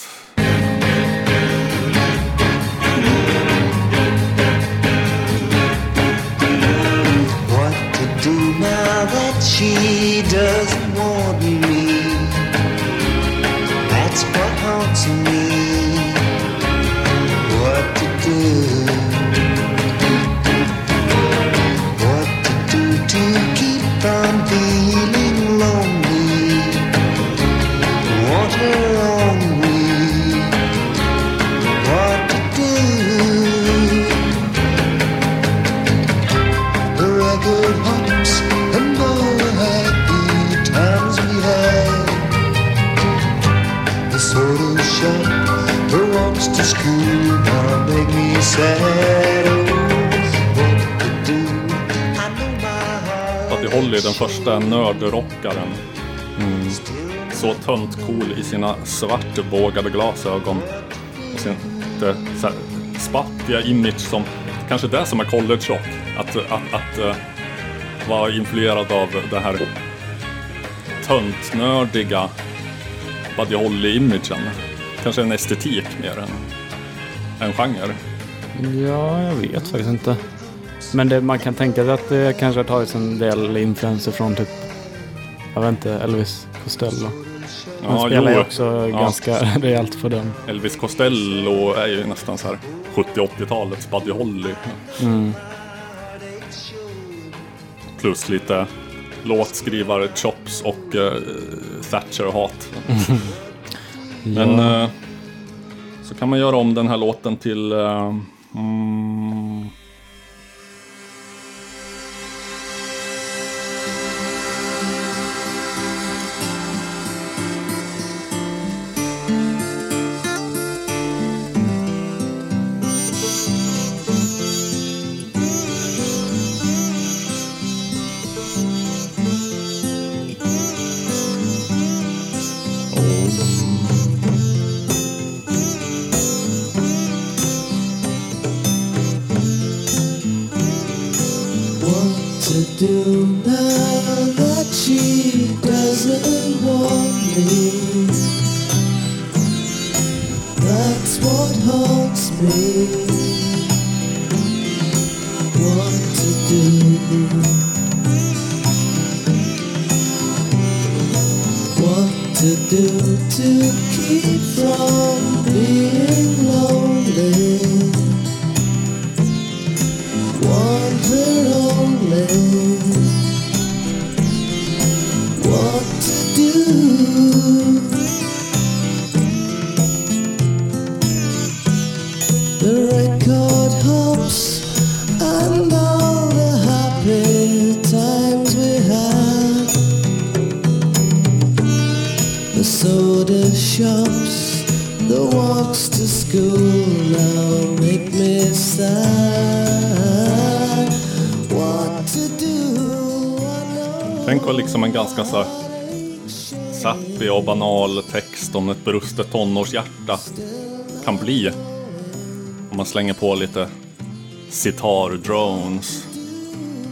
She doesn't want me? That's what haunts me. To school make me sad. Buddy Holly, den första nördrockaren. Mm. så tönt cool i sina svartbågade glasögon. Och sin lite så här, spattiga image som kanske det som är college rock. Att, att, att uh, vara influerad av det här töntnördiga Buddy Holly-imagen. Kanske en estetik mer än en genre. Ja, jag vet faktiskt inte. Men det, man kan tänka sig att det kanske har tagits en del influenser från typ, jag vet inte, Elvis Costello. Han Ja, spelar ju också Ja. ganska rejält för den. Elvis Costello är ju nästan så här 70-80-talets Buddy Holly. Mm. Plus lite låtskrivare, chops och uh, Thatcher-hat. Men eh, så kan man göra om den här låten till... eh, mm, sappig och banal text om ett brustet tonårshjärta kan bli. Om man slänger på lite sitar-drones.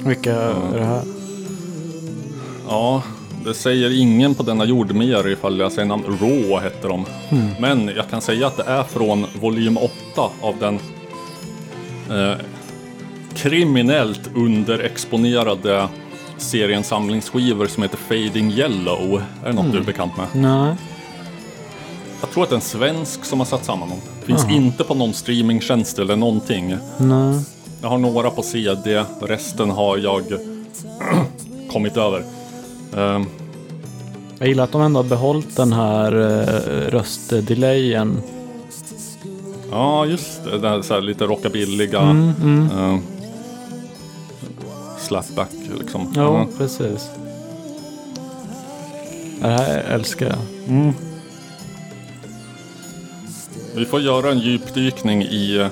Vilka är det här? Ja, det säger ingen på denna jord mer ifall jag säger namn. Raw heter de. Men jag kan säga att det är från volym 8 av den eh, kriminellt underexponerade serien samlingsskivor som heter Fading Yellow. Är det något du är bekant med? Nej. Jag tror att det är en svensk som har satt samman dem. Finns inte på någon streamingtjänst eller någonting. Nej. Jag har några på CD, resten har jag kommit över. Ehm, Jag gillar att de ändå har behållit den här uh, röstdelayen. Ja, just det. det är så här lite rockabilliga. Mm, eh, slapback liksom. Ja, Ja. precis. Det här älskar jag. Vi får göra en djupdykning i eh,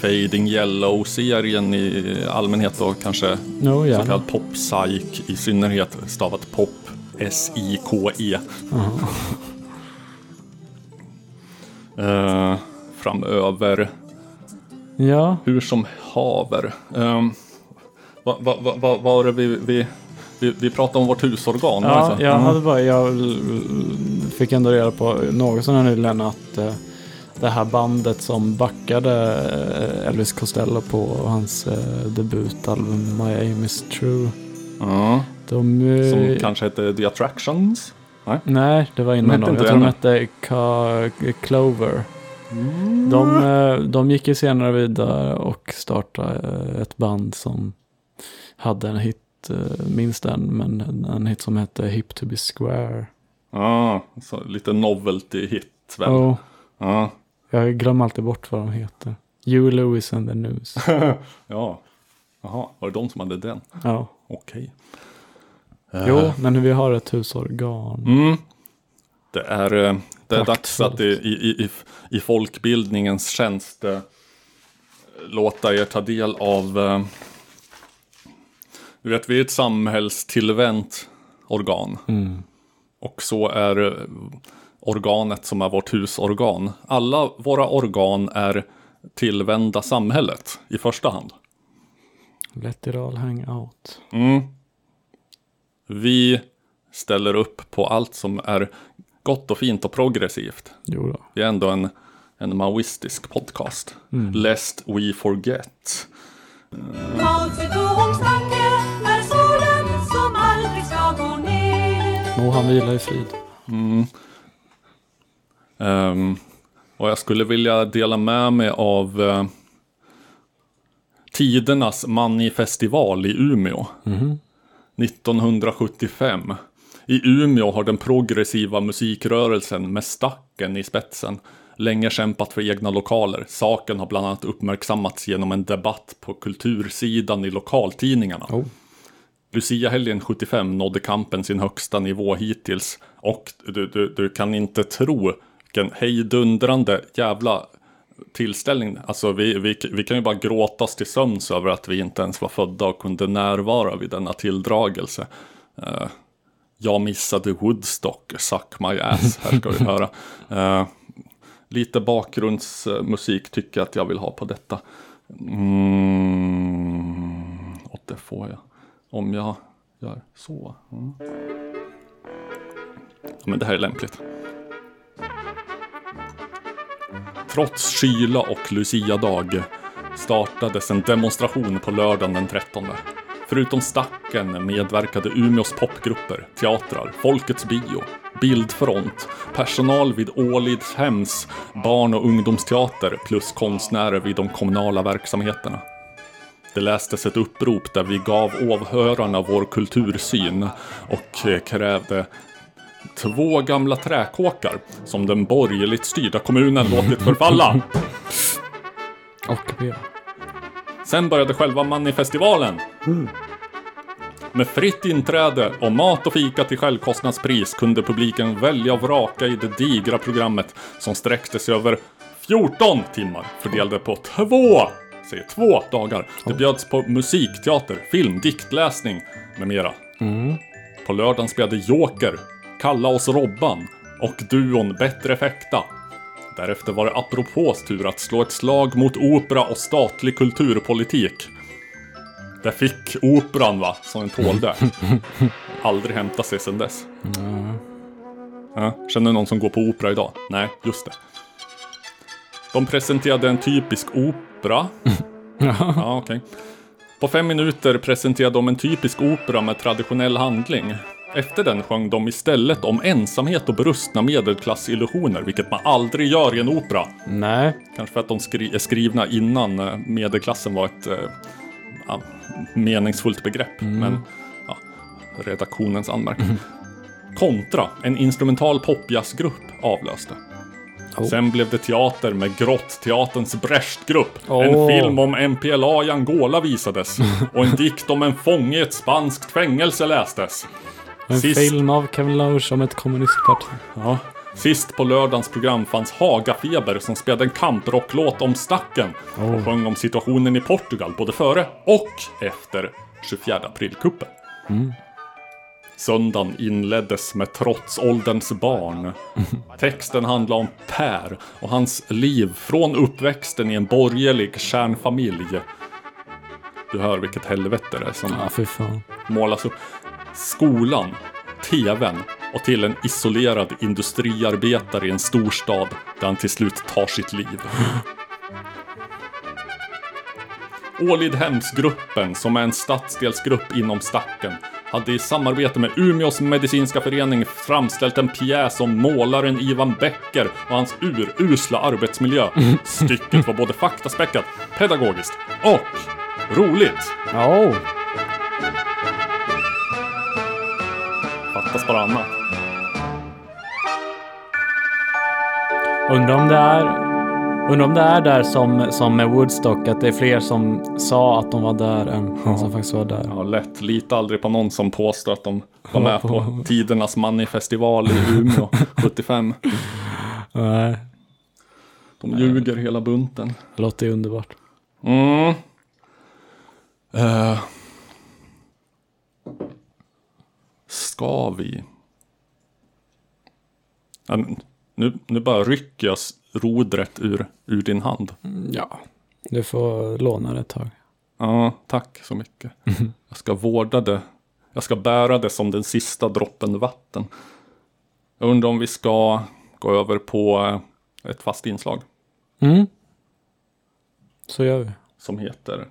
Fading Yellow-serien i allmänhet och kanske Jo, så kallad pop-psych i synnerhet. Stavat pop S-I-K-E. Eh, framöver. Ja, Hur som haver. Um, vad va, va, va, var det vi, vi, vi, vi pratade om vårt husorgan? ja jag Mm. hade bara, jag fick ändå reda på något sån här nyligen att eh, det här bandet som backade eh, Elvis Costello på hans eh, debutalbum My Aim Is True. Ja, De, som kanske hette The Attractions? Nej. Nej, det var De innan dem. Jag tror de hette Clover. De, eh, de gick ju senare vidare och startade ett band som hade en hit, eh, minst en, men en- en hit som hette Hip to be Square. Ja, så lite novelty hit väl? Ja. jag glömmer alltid bort vad de heter. Hugh Lewis and the News. ja. Jaha, var det de som hade den? Ja. Okej. Jo, men vi har ett husorgan. Mm. Det är, eh, det är dags att i, i, i, i folkbildningens tjänst eh, låta er ta del av eh, Du vet, vi är ett samhällstillvänt organ. Mm. Och så är organet som är vårt husorgan. Alla våra organ är tillvända samhället i första hand. Let it all hang out. Mm. Vi ställer upp på allt som är gott och fint och progressivt. Jo då. Vi är ändå en, en maoistisk podcast. Lest we forget. Mao Må han vila i frid. Ehm, och jag skulle vilja dela med mig av eh, tidernas Manifestival i Umeå. 1975. I Umeå har den progressiva musikrörelsen med Stacken i spetsen länge kämpat för egna lokaler. Saken har bland annat uppmärksammats genom en debatt på kultursidan i lokaltidningarna. Oh. Lucia-helgen 75 nådde kampen sin högsta nivå hittills. Och du, du, du kan inte tro vilken hejdundrande jävla tillställning. Alltså vi, vi, vi kan ju bara gråta oss till sömns över att vi inte ens var födda och kunde närvara vid denna tilldragelse. Uh, jag missade Woodstock, suck my ass, här ska vi höra. Uh, lite bakgrundsmusik tycker jag att jag vill ha på detta. Mm, och det får jag. Om jag gör så. Mm. Ja, men det här är lämpligt. Trots kyla och Lucia-dag startades en demonstration på lördagen den 13. Förutom Stacken medverkade Umeås popgrupper, teatrar, Folkets bio, Bildfront, personal vid Ålidshems barn och ungdomsteater plus konstnärer vid de kommunala verksamheterna. Det lästes ett upprop där vi gav åhörarna vår kultursyn och eh, krävde två gamla träkåkar som den borgerligt styrda kommunen låtit förfalla. Sen började själva Manifestivalen. Med fritt inträde och mat och fika till självkostnadspris kunde publiken välja och vraka i det digra programmet som sträckte sig över 14 timmar fördelade på två, säger två dagar. Det bjöds på musik, teater, film, diktläsning med mera. På lördagen spelade Joker, Kalla oss Robban och duon Bättre Fäkta. Därefter var det apropås tur att slå ett slag mot opera och statlig kulturpolitik. Där fick operan va, som den tålde. Aldrig hämta sig sedan dess. Ja, känner du någon som går på opera idag? Nej, just det. De presenterade en typisk opera. Ja, okej. På fem minuter presenterade de en typisk opera med traditionell handling. Efter den sjöng de istället om ensamhet och brustna medelklassillusioner, vilket man aldrig gör i en opera. Nej. Kanske för att de skri- är skrivna innan eh, medelklassen var ett ja, meningsfullt begrepp. Men ja, redaktionens anmärkning. Kontra, en instrumental popjazzgrupp avlöste. Sen blev det teater med Grott-teaterns Brechtgrupp. En Åh. film om MPLA i Angola visades. Och en dikt om en fånge i ett spanskt fängelse lästes. En Sist- film av Kevin Loach om ett kommunistparti. Ja. Sist på lördagens program fanns Hagafeber som spelade en kamprocklåt om stacken och sjöng om situationen i Portugal både före och efter 24 aprilkuppen. Söndagen inleddes med Trotsålderns barn. Texten handlar om Per och hans liv från uppväxten i en borgerlig kärnfamilj. Du hör vilket helvete det är som Ja, målas upp. Skolan, TVn och till en isolerad industriarbetare i en storstad där han till slut tar sitt liv. Ålidhemsgruppen, som är en stadsdelsgrupp inom Stacken, hade i samarbete med Umeås medicinska förening framställt en pjäs om målaren Ivan Becker och hans urusla arbetsmiljö. Stycket var både faktaspäckat, pedagogiskt och roligt. Oh. Fattas bara annat. Undrar om det är... Undrar om det är där som, som med Woodstock, att det är fler som sa att de var där än som faktiskt var där. Ja, lätt. Lita aldrig på någon som påstår att de var med på tidernas Manifestival i Umeå 75. Nej, De ljuger hela bunten. det låter ju underbart. Mm. Eh. Ska vi Ja, nu, nu bara rycker jag rodret ur, ur din hand. Ja, du får låna det ett tag. Ja, tack så mycket. Jag ska vårda det. Jag ska bära det som den sista droppen vatten. Jag undrar om vi ska gå över på eh, ett fast inslag Mm. Så gör vi. som heter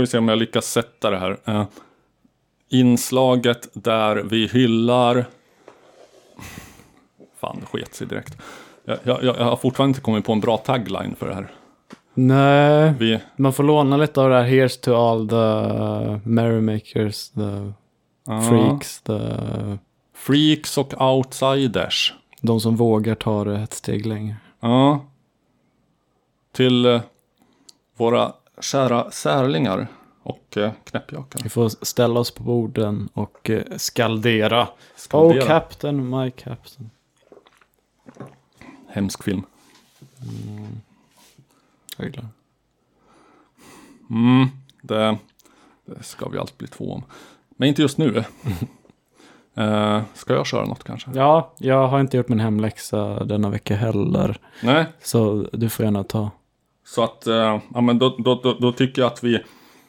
ska vi se om jag lyckas sätta det här. Eh, inslaget där vi hyllar... Fan, det sket sig direkt. Jag, jag, jag har fortfarande inte kommit på en bra tagline för det här. Nej, Vi, man får låna lite av det här. Here's to all the merrymakers, the ja, freaks, the... freaks och outsiders. De som vågar ta det ett steg längre. Ja. Till eh, våra kära särlingar och eh, knäppjakar. Vi får ställa oss på borden och eh, skaldera. Skaldera. Oh captain, my captain. Hemsk film. Jag är glad. Mm, det, det ska vi allt bli två om. Men inte just nu. Eh, ska jag köra något kanske? Ja, jag har inte gjort min hemläxa denna vecka heller. Nej, Så du får gärna ta. Så att eh, ja, men då, då, då, då tycker jag att vi,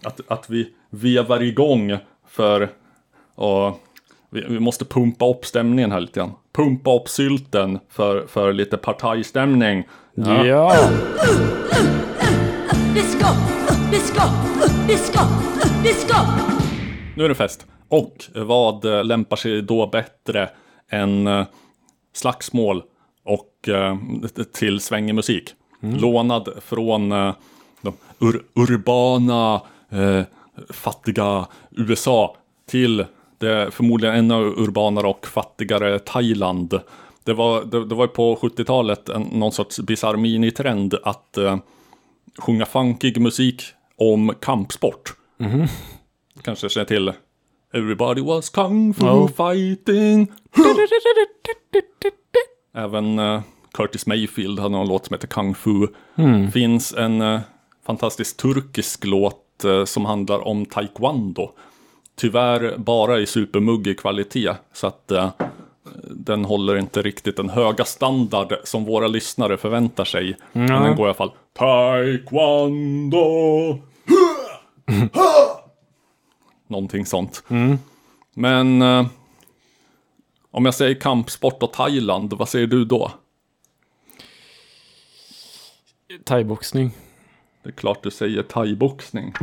att, att vi vevar igång för och vi, vi måste pumpa upp stämningen här lite grann. Pumpa upp sylten för, för lite partajstämning. Ja! Disco. Nu är det fest. Och vad eh, lämpar sig då bättre än eh, slagsmål och till svängig musik? Lånad från eh, de ur urbana, eh, fattiga USA till det förmodligen ännu urbanare och fattigare Thailand. Det var, det, det var på 70-talet en, någon sorts bisarr minitrend att eh, sjunga funkig musik om kampsport. Kanske känner till Everybody was kung fu Ja. fighting. Även eh, Curtis Mayfield hade någon låt som heter Kung Fu. Finns en eh, fantastisk turkisk låt eh, som handlar om taekwondo. Tyvärr bara i supermuggig kvalitet. Så att eh, den håller inte riktigt den höga standard som våra lyssnare förväntar sig. Men den går i alla fall Taekwondo. Någonting sånt. Men eh, om jag säger kampsport och Thailand, vad säger du då? Thaiboxning. Det är klart du säger thaiboxning.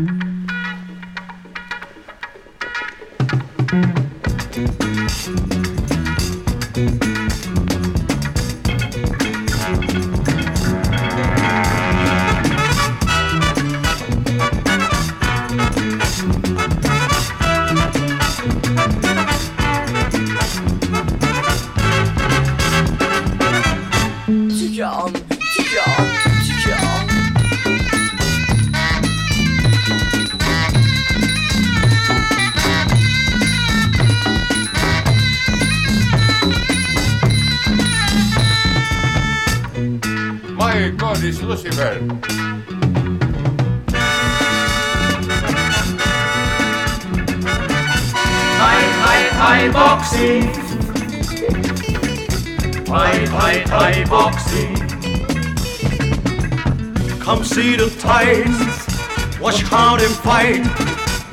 Right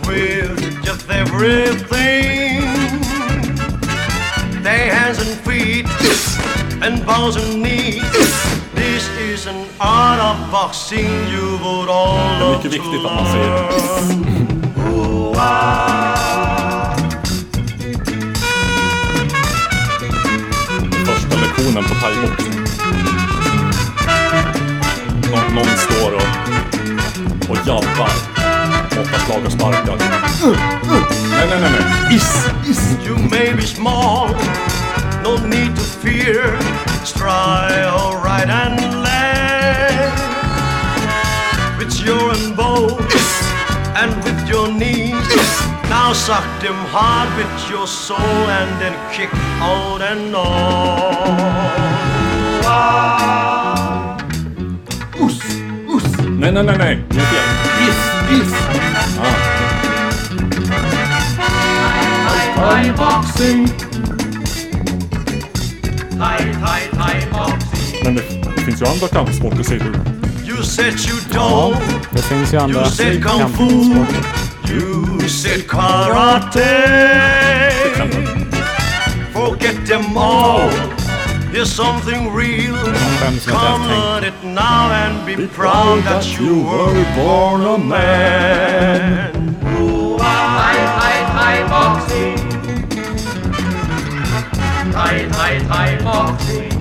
with just everything. Their hands and feet and bows and knees. This is an art of boxing you would all love to learn. att man Första lektionen på thaiboxning. Någon står och, och jabbar. Åtta slag och sparkar. Nej, nej, nej, nej. Is, is. You may be small, no need to fear. Strike right and left with your bow and with your knees. Now suck them hard with your soul and then kick out and on. Nej, nej, nej, nej. Det är Thai boxing. Thai, Thai, Thai boxing. Men det, det finns ju andra kampsporter säger du. You said you don't. Det finns ju andra You said kung fu. kampsporter. You said karate. Forget them all. Here's something real. skäms med Come tänkt. learn it now and be proud that you were born a man. Thai, Thai, Thai boxing.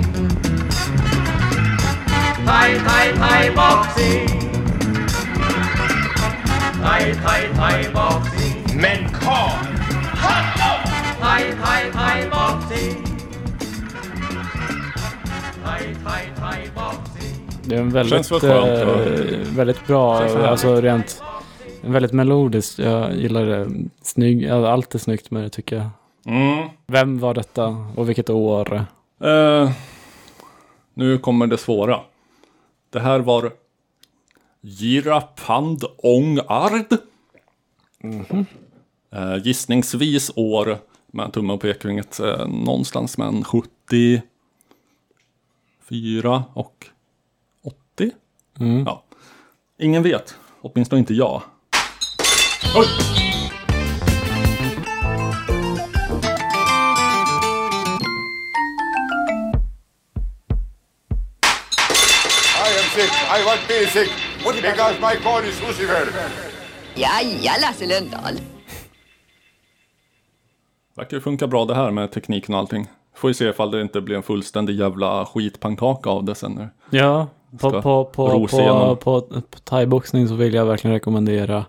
Thai, Thai, Thai boxing. Thai, Thai, Thai boxing. Men Karl! Thai, Thai, Thai boxing. Thai, Thai, Thai boxing. Det är en väldigt, eh, väldigt bra, alltså rent, väldigt melodiskt. Jag gillar det. Snygg, allt är snyggt med det tycker jag. Mm. Vem var detta och vilket år? Eh, nu kommer det svåra. Det här var Girapand Ong Ard. Eh, gissningsvis år, med tumme och pekfingret, eh, någonstans mellan 74 och 80. Mm. Ja. Ingen vet, åtminstone inte jag. Oj! I want be sick. Because my God is Lucifer. Ja, ja, Lasse Lundahl. Verkar funka bra det här med tekniken och allting. Får ju se ifall det inte blir en fullständig jävla skitpannkaka av det sen. nu. Ja, på, på, på, på, igenom. på, på thaiboxning så vill jag verkligen rekommendera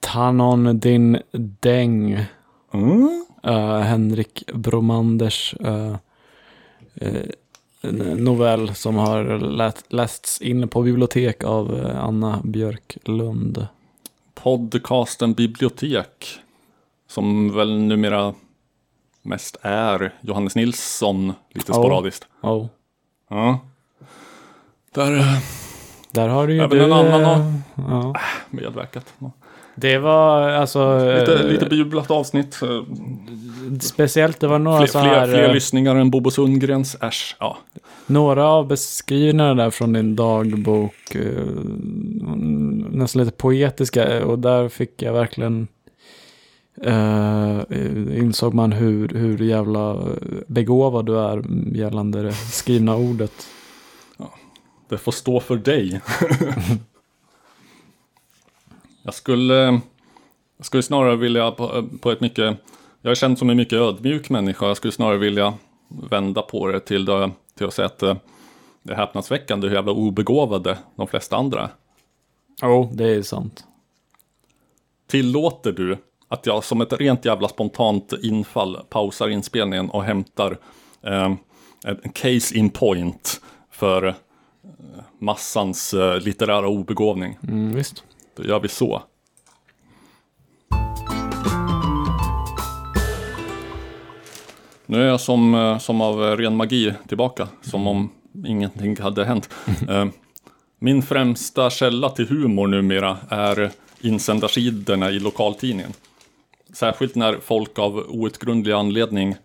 Tanon Din Deng. Mm. Eh, Henrik Bromanders eh, en novell som har lästs in på bibliotek av eh, Anna Björklund. Podcasten Bibliotek. Som väl numera mest är Johannes Nilsson lite Ja. sporadiskt. Oh. Ja. Där eh, Där har du ju Även du, en annan eh, har- ja. medverkat. Det var alltså... Lite, eh, lite biblat avsnitt. eh, Speciellt, det var några Fler, så fler, här... fler eh, lyssningar än Bobo Sundgrens. Äsch. Ja. Några av beskrivningarna där från din dagbok, nästan lite poetiska, och där fick jag verkligen, eh, insåg man hur, hur jävla begåvad du är gällande det skrivna ordet. Det får stå för dig. jag skulle, jag skulle snarare vilja på, på ett mycket, jag är känd som en mycket ödmjuk människa. Jag skulle snarare vilja vända på det till, det, till att säga att eh, det är häpnadsväckande hur jävla obegåvade de flesta andra är. Jo, det är sant. Tillåter du att jag som ett rent jävla spontant infall pausar inspelningen och hämtar eh, en case in point för eh, massans eh, litterära obegåvning? Mm, visst. Då gör vi så. Nu är jag som, eh, som av ren magi tillbaka, som om ingenting hade hänt. Eh, Min främsta källa till humor numera är insändarsidorna i lokaltidningen. Särskilt när folk av outgrundlig anledning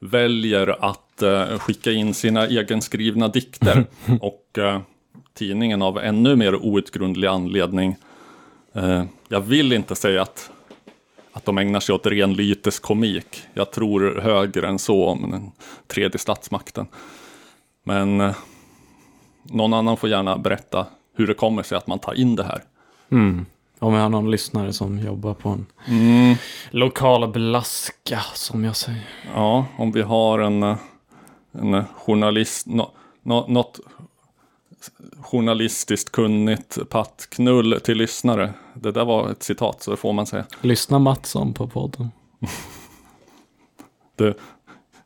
väljer att eh, skicka in sina egenskrivna dikter och eh, tidningen av ännu mer outgrundlig anledning. Eh, jag vill inte säga att, att de ägnar sig åt ren lyteskomik. Jag tror högre än så om den tredje statsmakten. Men eh, någon annan får gärna berätta hur det kommer sig att man tar in det här. Mm. Om jag har någon lyssnare som jobbar på en Mm. lokal blaska, som jag säger. Ja, om vi har en, eh, en journalist, nå nå något journalistiskt kunnigt pattknull till lyssnare. Det där var ett citat, så det får man säga. Lyssna Mattsson på podden. Det,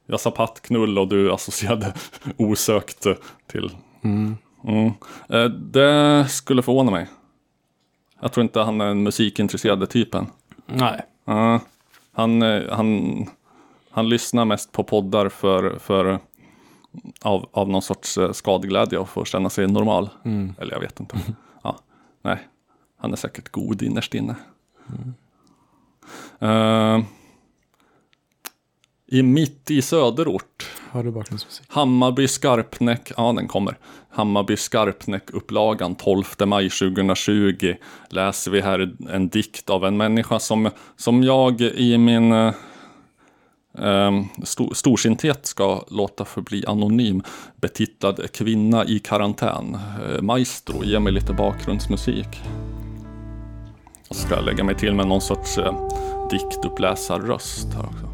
jag sa pattknull och du associerade osökt till... Mm. Mm. Eh, Det skulle förvåna mig. Jag tror inte han är den musikintresserade typen. Nej. Ja, han, eh, han, han lyssnar mest på poddar för, för av, av någon sorts eh, skadeglädje och får känna sig normal. Mm. Eller jag vet inte. Ja, nej, han är säkert god innerst inne. Eh, I mitt i söderort. Har du bakgrundsmusik? Hammarby Skarpnäck, ja den kommer. Hammarby Skarpnäck-upplagan 12 maj 2020 läser vi här en dikt av en människa som, som jag i min eh, Ehm, stor, storsinthet ska låta förbli anonym. Betitlad Kvinna i karantän. Ehm, maestro, ge mig lite bakgrundsmusik. Och ska jag lägga mig till med någon sorts eh, diktuppläsarröst här också.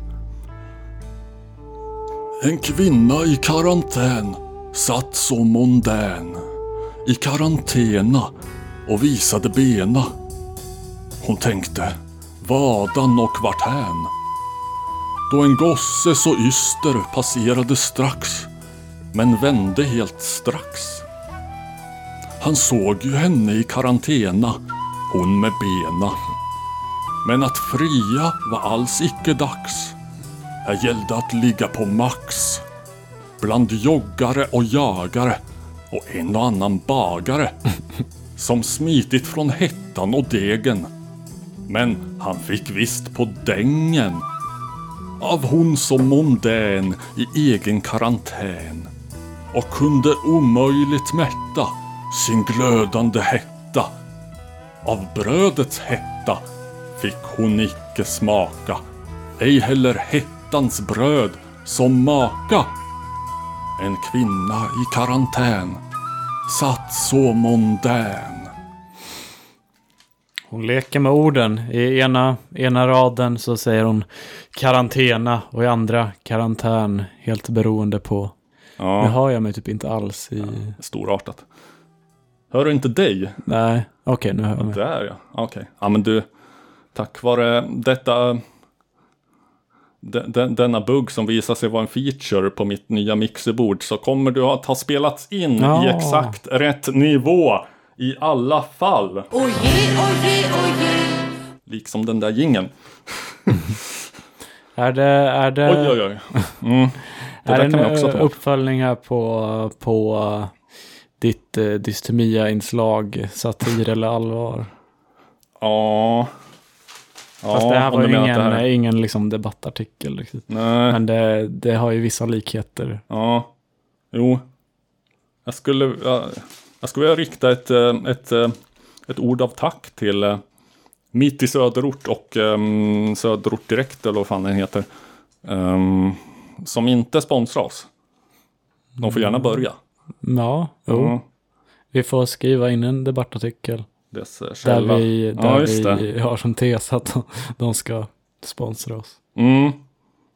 En kvinna i karantän satt så mondän i karantena och visade bena. Hon tänkte, vadan och varthän? Då en gosse så yster passerade strax, men vände helt strax. Han såg ju henne i karantena, hon med bena. Men att fria var alls icke dags. Här gällde att ligga på max. Bland joggare och jagare och en och annan bagare. Som smitit från hettan och degen. Men han fick visst på dängen. Av hon som mondän i egen karantän. Och kunde omöjligt mätta sin glödande hetta. Av brödets hetta fick hon icke smaka. Ej heller hettans bröd som maka. En kvinna i karantän satt så mondän. Hon leker med orden. I ena, ena raden så säger hon karantena och i andra karantän. Helt beroende på. Ja. Nu hör jag mig typ inte alls i... Storartat. Hör du inte dig? Nej, okej nu hör jag mig. Där ja, okej. Ja men du, tack vare detta, de, de, denna bugg som visar sig vara en feature på mitt nya mixerbord så kommer du att ha spelats in Ja. i exakt rätt nivå i alla fall. Oje, oje, oje. Liksom den där gingen. Är det... Är det Oj oj oj. Mm. Det är det en också ta eh, uppföljning här på, på eh, ditt uh, dystemia-inslag, satir eller allvar? Ja. Ja, Fast det här var ju ingen, här- ingen liksom debattartikel. Riktigt. Nej. Men det, det har ju vissa likheter. Ja, jo. Jag skulle, jag, jag skulle vilja rikta ett, eh, ett, eh, ett ord av tack till eh, Mitt i Söderort och um, Söderort Direkt eller vad fan den heter. Ehm, som inte sponsrar oss. De får gärna börja. Ja, jo. Ja. Vi får skriva in en debattartikel. Där vi, Ja, där just vi har som tes att de, de ska sponsra oss. Mm.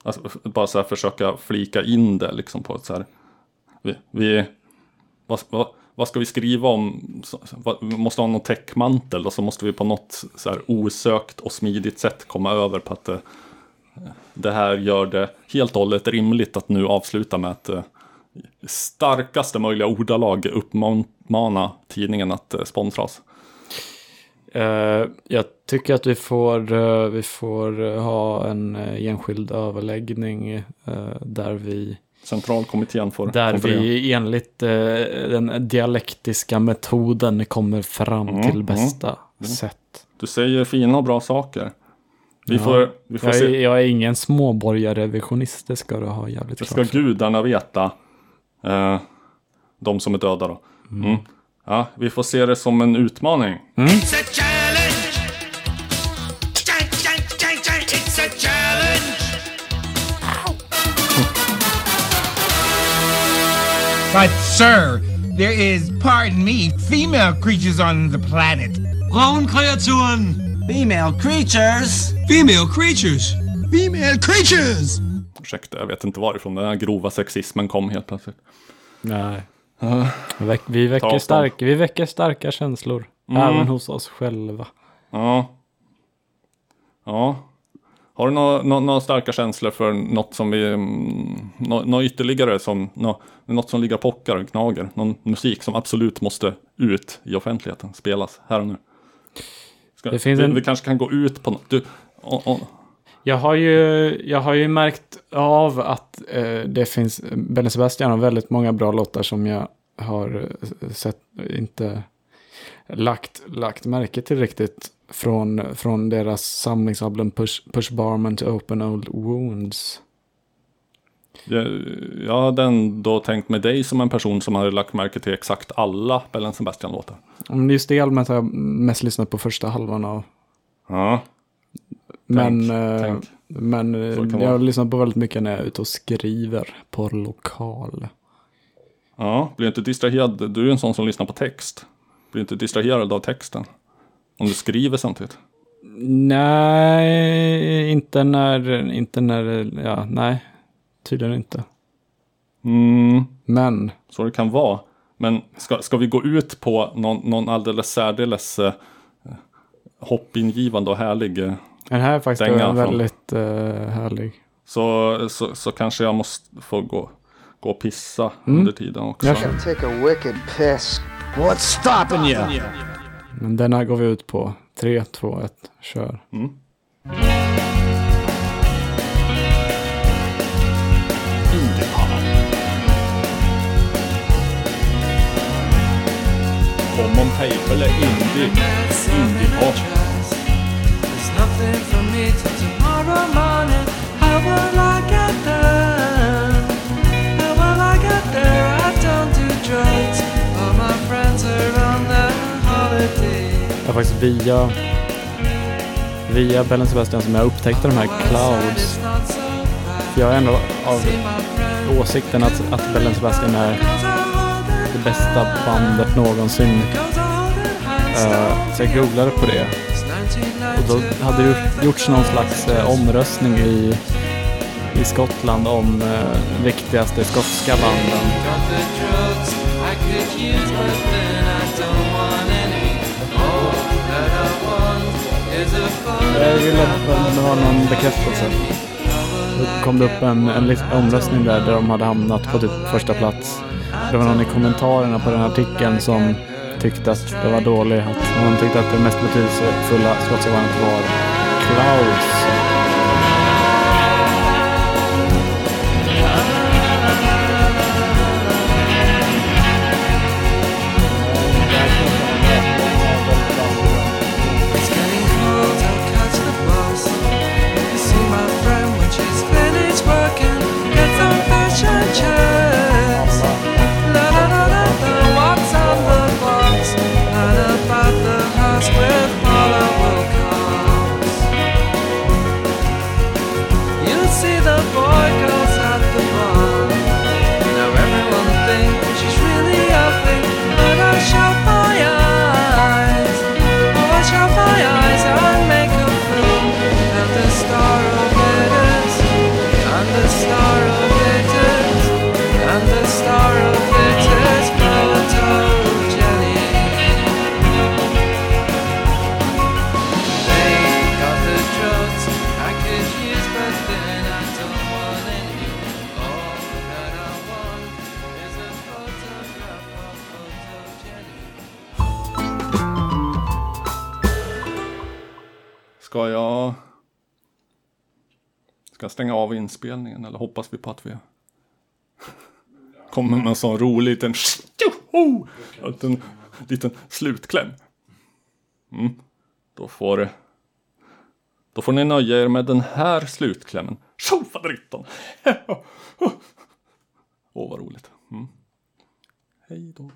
Alltså, bara så här försöka flika in det liksom på ett så här. Vi, vi vad, vad, vad ska vi skriva om? Vi måste ha någon täckmantel och så måste vi på något så här osökt och smidigt sätt komma över på att eh, det här gör det helt och hållet rimligt att nu avsluta med att i starkaste möjliga ordalag uppmana tidningen att eh, sponsra oss. Jag tycker att vi får, vi får ha en enskild överläggning där vi Centralkommittén får Där konferera. vi enligt eh, den dialektiska metoden kommer fram Mm, till mm, bästa mm. sätt. Du säger fina och bra saker. Vi Ja. får, vi får jag, se. är, jag är ingen småborgarrevisionist, det ska du ha jävligt Det ska klart för. gudarna veta. Eh, de som är döda då. Mm. Ja, vi får se det som en utmaning. But, sir, there is, pardon me, female creatures on the planet. Frauenkreaturen. Female creatures. Female creatures. Female creatures. Ursäkta, jag vet inte varifrån den här grova sexismen kom helt plötsligt. Nej. Uh, Vi väck- Vi väcker, stark, vi väcker starka känslor. Mm. Även hos oss själva. Ja. Ja. Har du några nå, nå starka känslor för något som vi, mm, nå, nå ytterligare som, nå, något som ligger pockar och gnager? Någon musik som absolut måste ut i offentligheten, spelas här och nu? Ska, Det finns vi, en- vi kanske kan gå ut på något. Du, och, och, Jag har ju, jag har ju märkt av att eh, det finns, Benny Sebastian har väldigt många bra låtar som jag har eh, sett, inte lagt, lagt märke till riktigt från, från deras samlingsalbum Push, Push Barman to Open Old Wounds. jag, hade ändå tänkt med dig som en person som hade lagt märke till exakt alla Bellen Sebastian-låtar. Just det albumet har jag mest lyssnat på första halvan av. Ja. Men, Tänk, eh, tänk. men eh, jag vara. lyssnar på väldigt mycket när jag är ute och skriver på lokal. Ja, blir inte distraherad. Du är en sån som lyssnar på text. Blir inte distraherad av texten. Om du skriver samtidigt. Nej, inte när, inte när, ja, nej, tydligen inte. Mm, Men, så det kan vara. Men ska, ska vi gå ut på någon, någon alldeles särdeles eh, hoppingivande och härlig eh, den här är faktiskt från- väldigt eh, härlig. så, så, så kanske jag måste få gå, gå och pissa Mm. under tiden också. Jag Take a wicked piss. What's stopping you? Men den här går vi ut på. 3, 2, 1, kör. Mm. Common Paper eller Indie. Indie-pop. There's nothing for me till tomorrow morning. How will I get there? Det var faktiskt via, via Bellen Sebastian som jag upptäckte de här Clouds. För jag är ändå av åsikten att, att Bellen Sebastian är det bästa bandet någonsin. Uh, så jag googlade på det. Och då hade det gjorts någon slags uh, omröstning i, i Skottland om uh, viktigaste skotska banden. Jag gillar att photo. har någon bekräftelse. Då kom det upp en, en omröstning där, där de hade hamnat på typ första plats. Det var någon i kommentarerna på den här artikeln som tyckte att det var dåligt. Att hon tyckte att det mest betydelsefulla skotska var Klaus. Inspelningen eller hoppas vi på att vi kommer med en sån rolig liten... Tjoho! En liten, liten slutkläm. Mm. Då får... Då får ni nöja er med den här slutklämmen. Tjofaderittan! Åh, vad roligt. Mm. Hej då.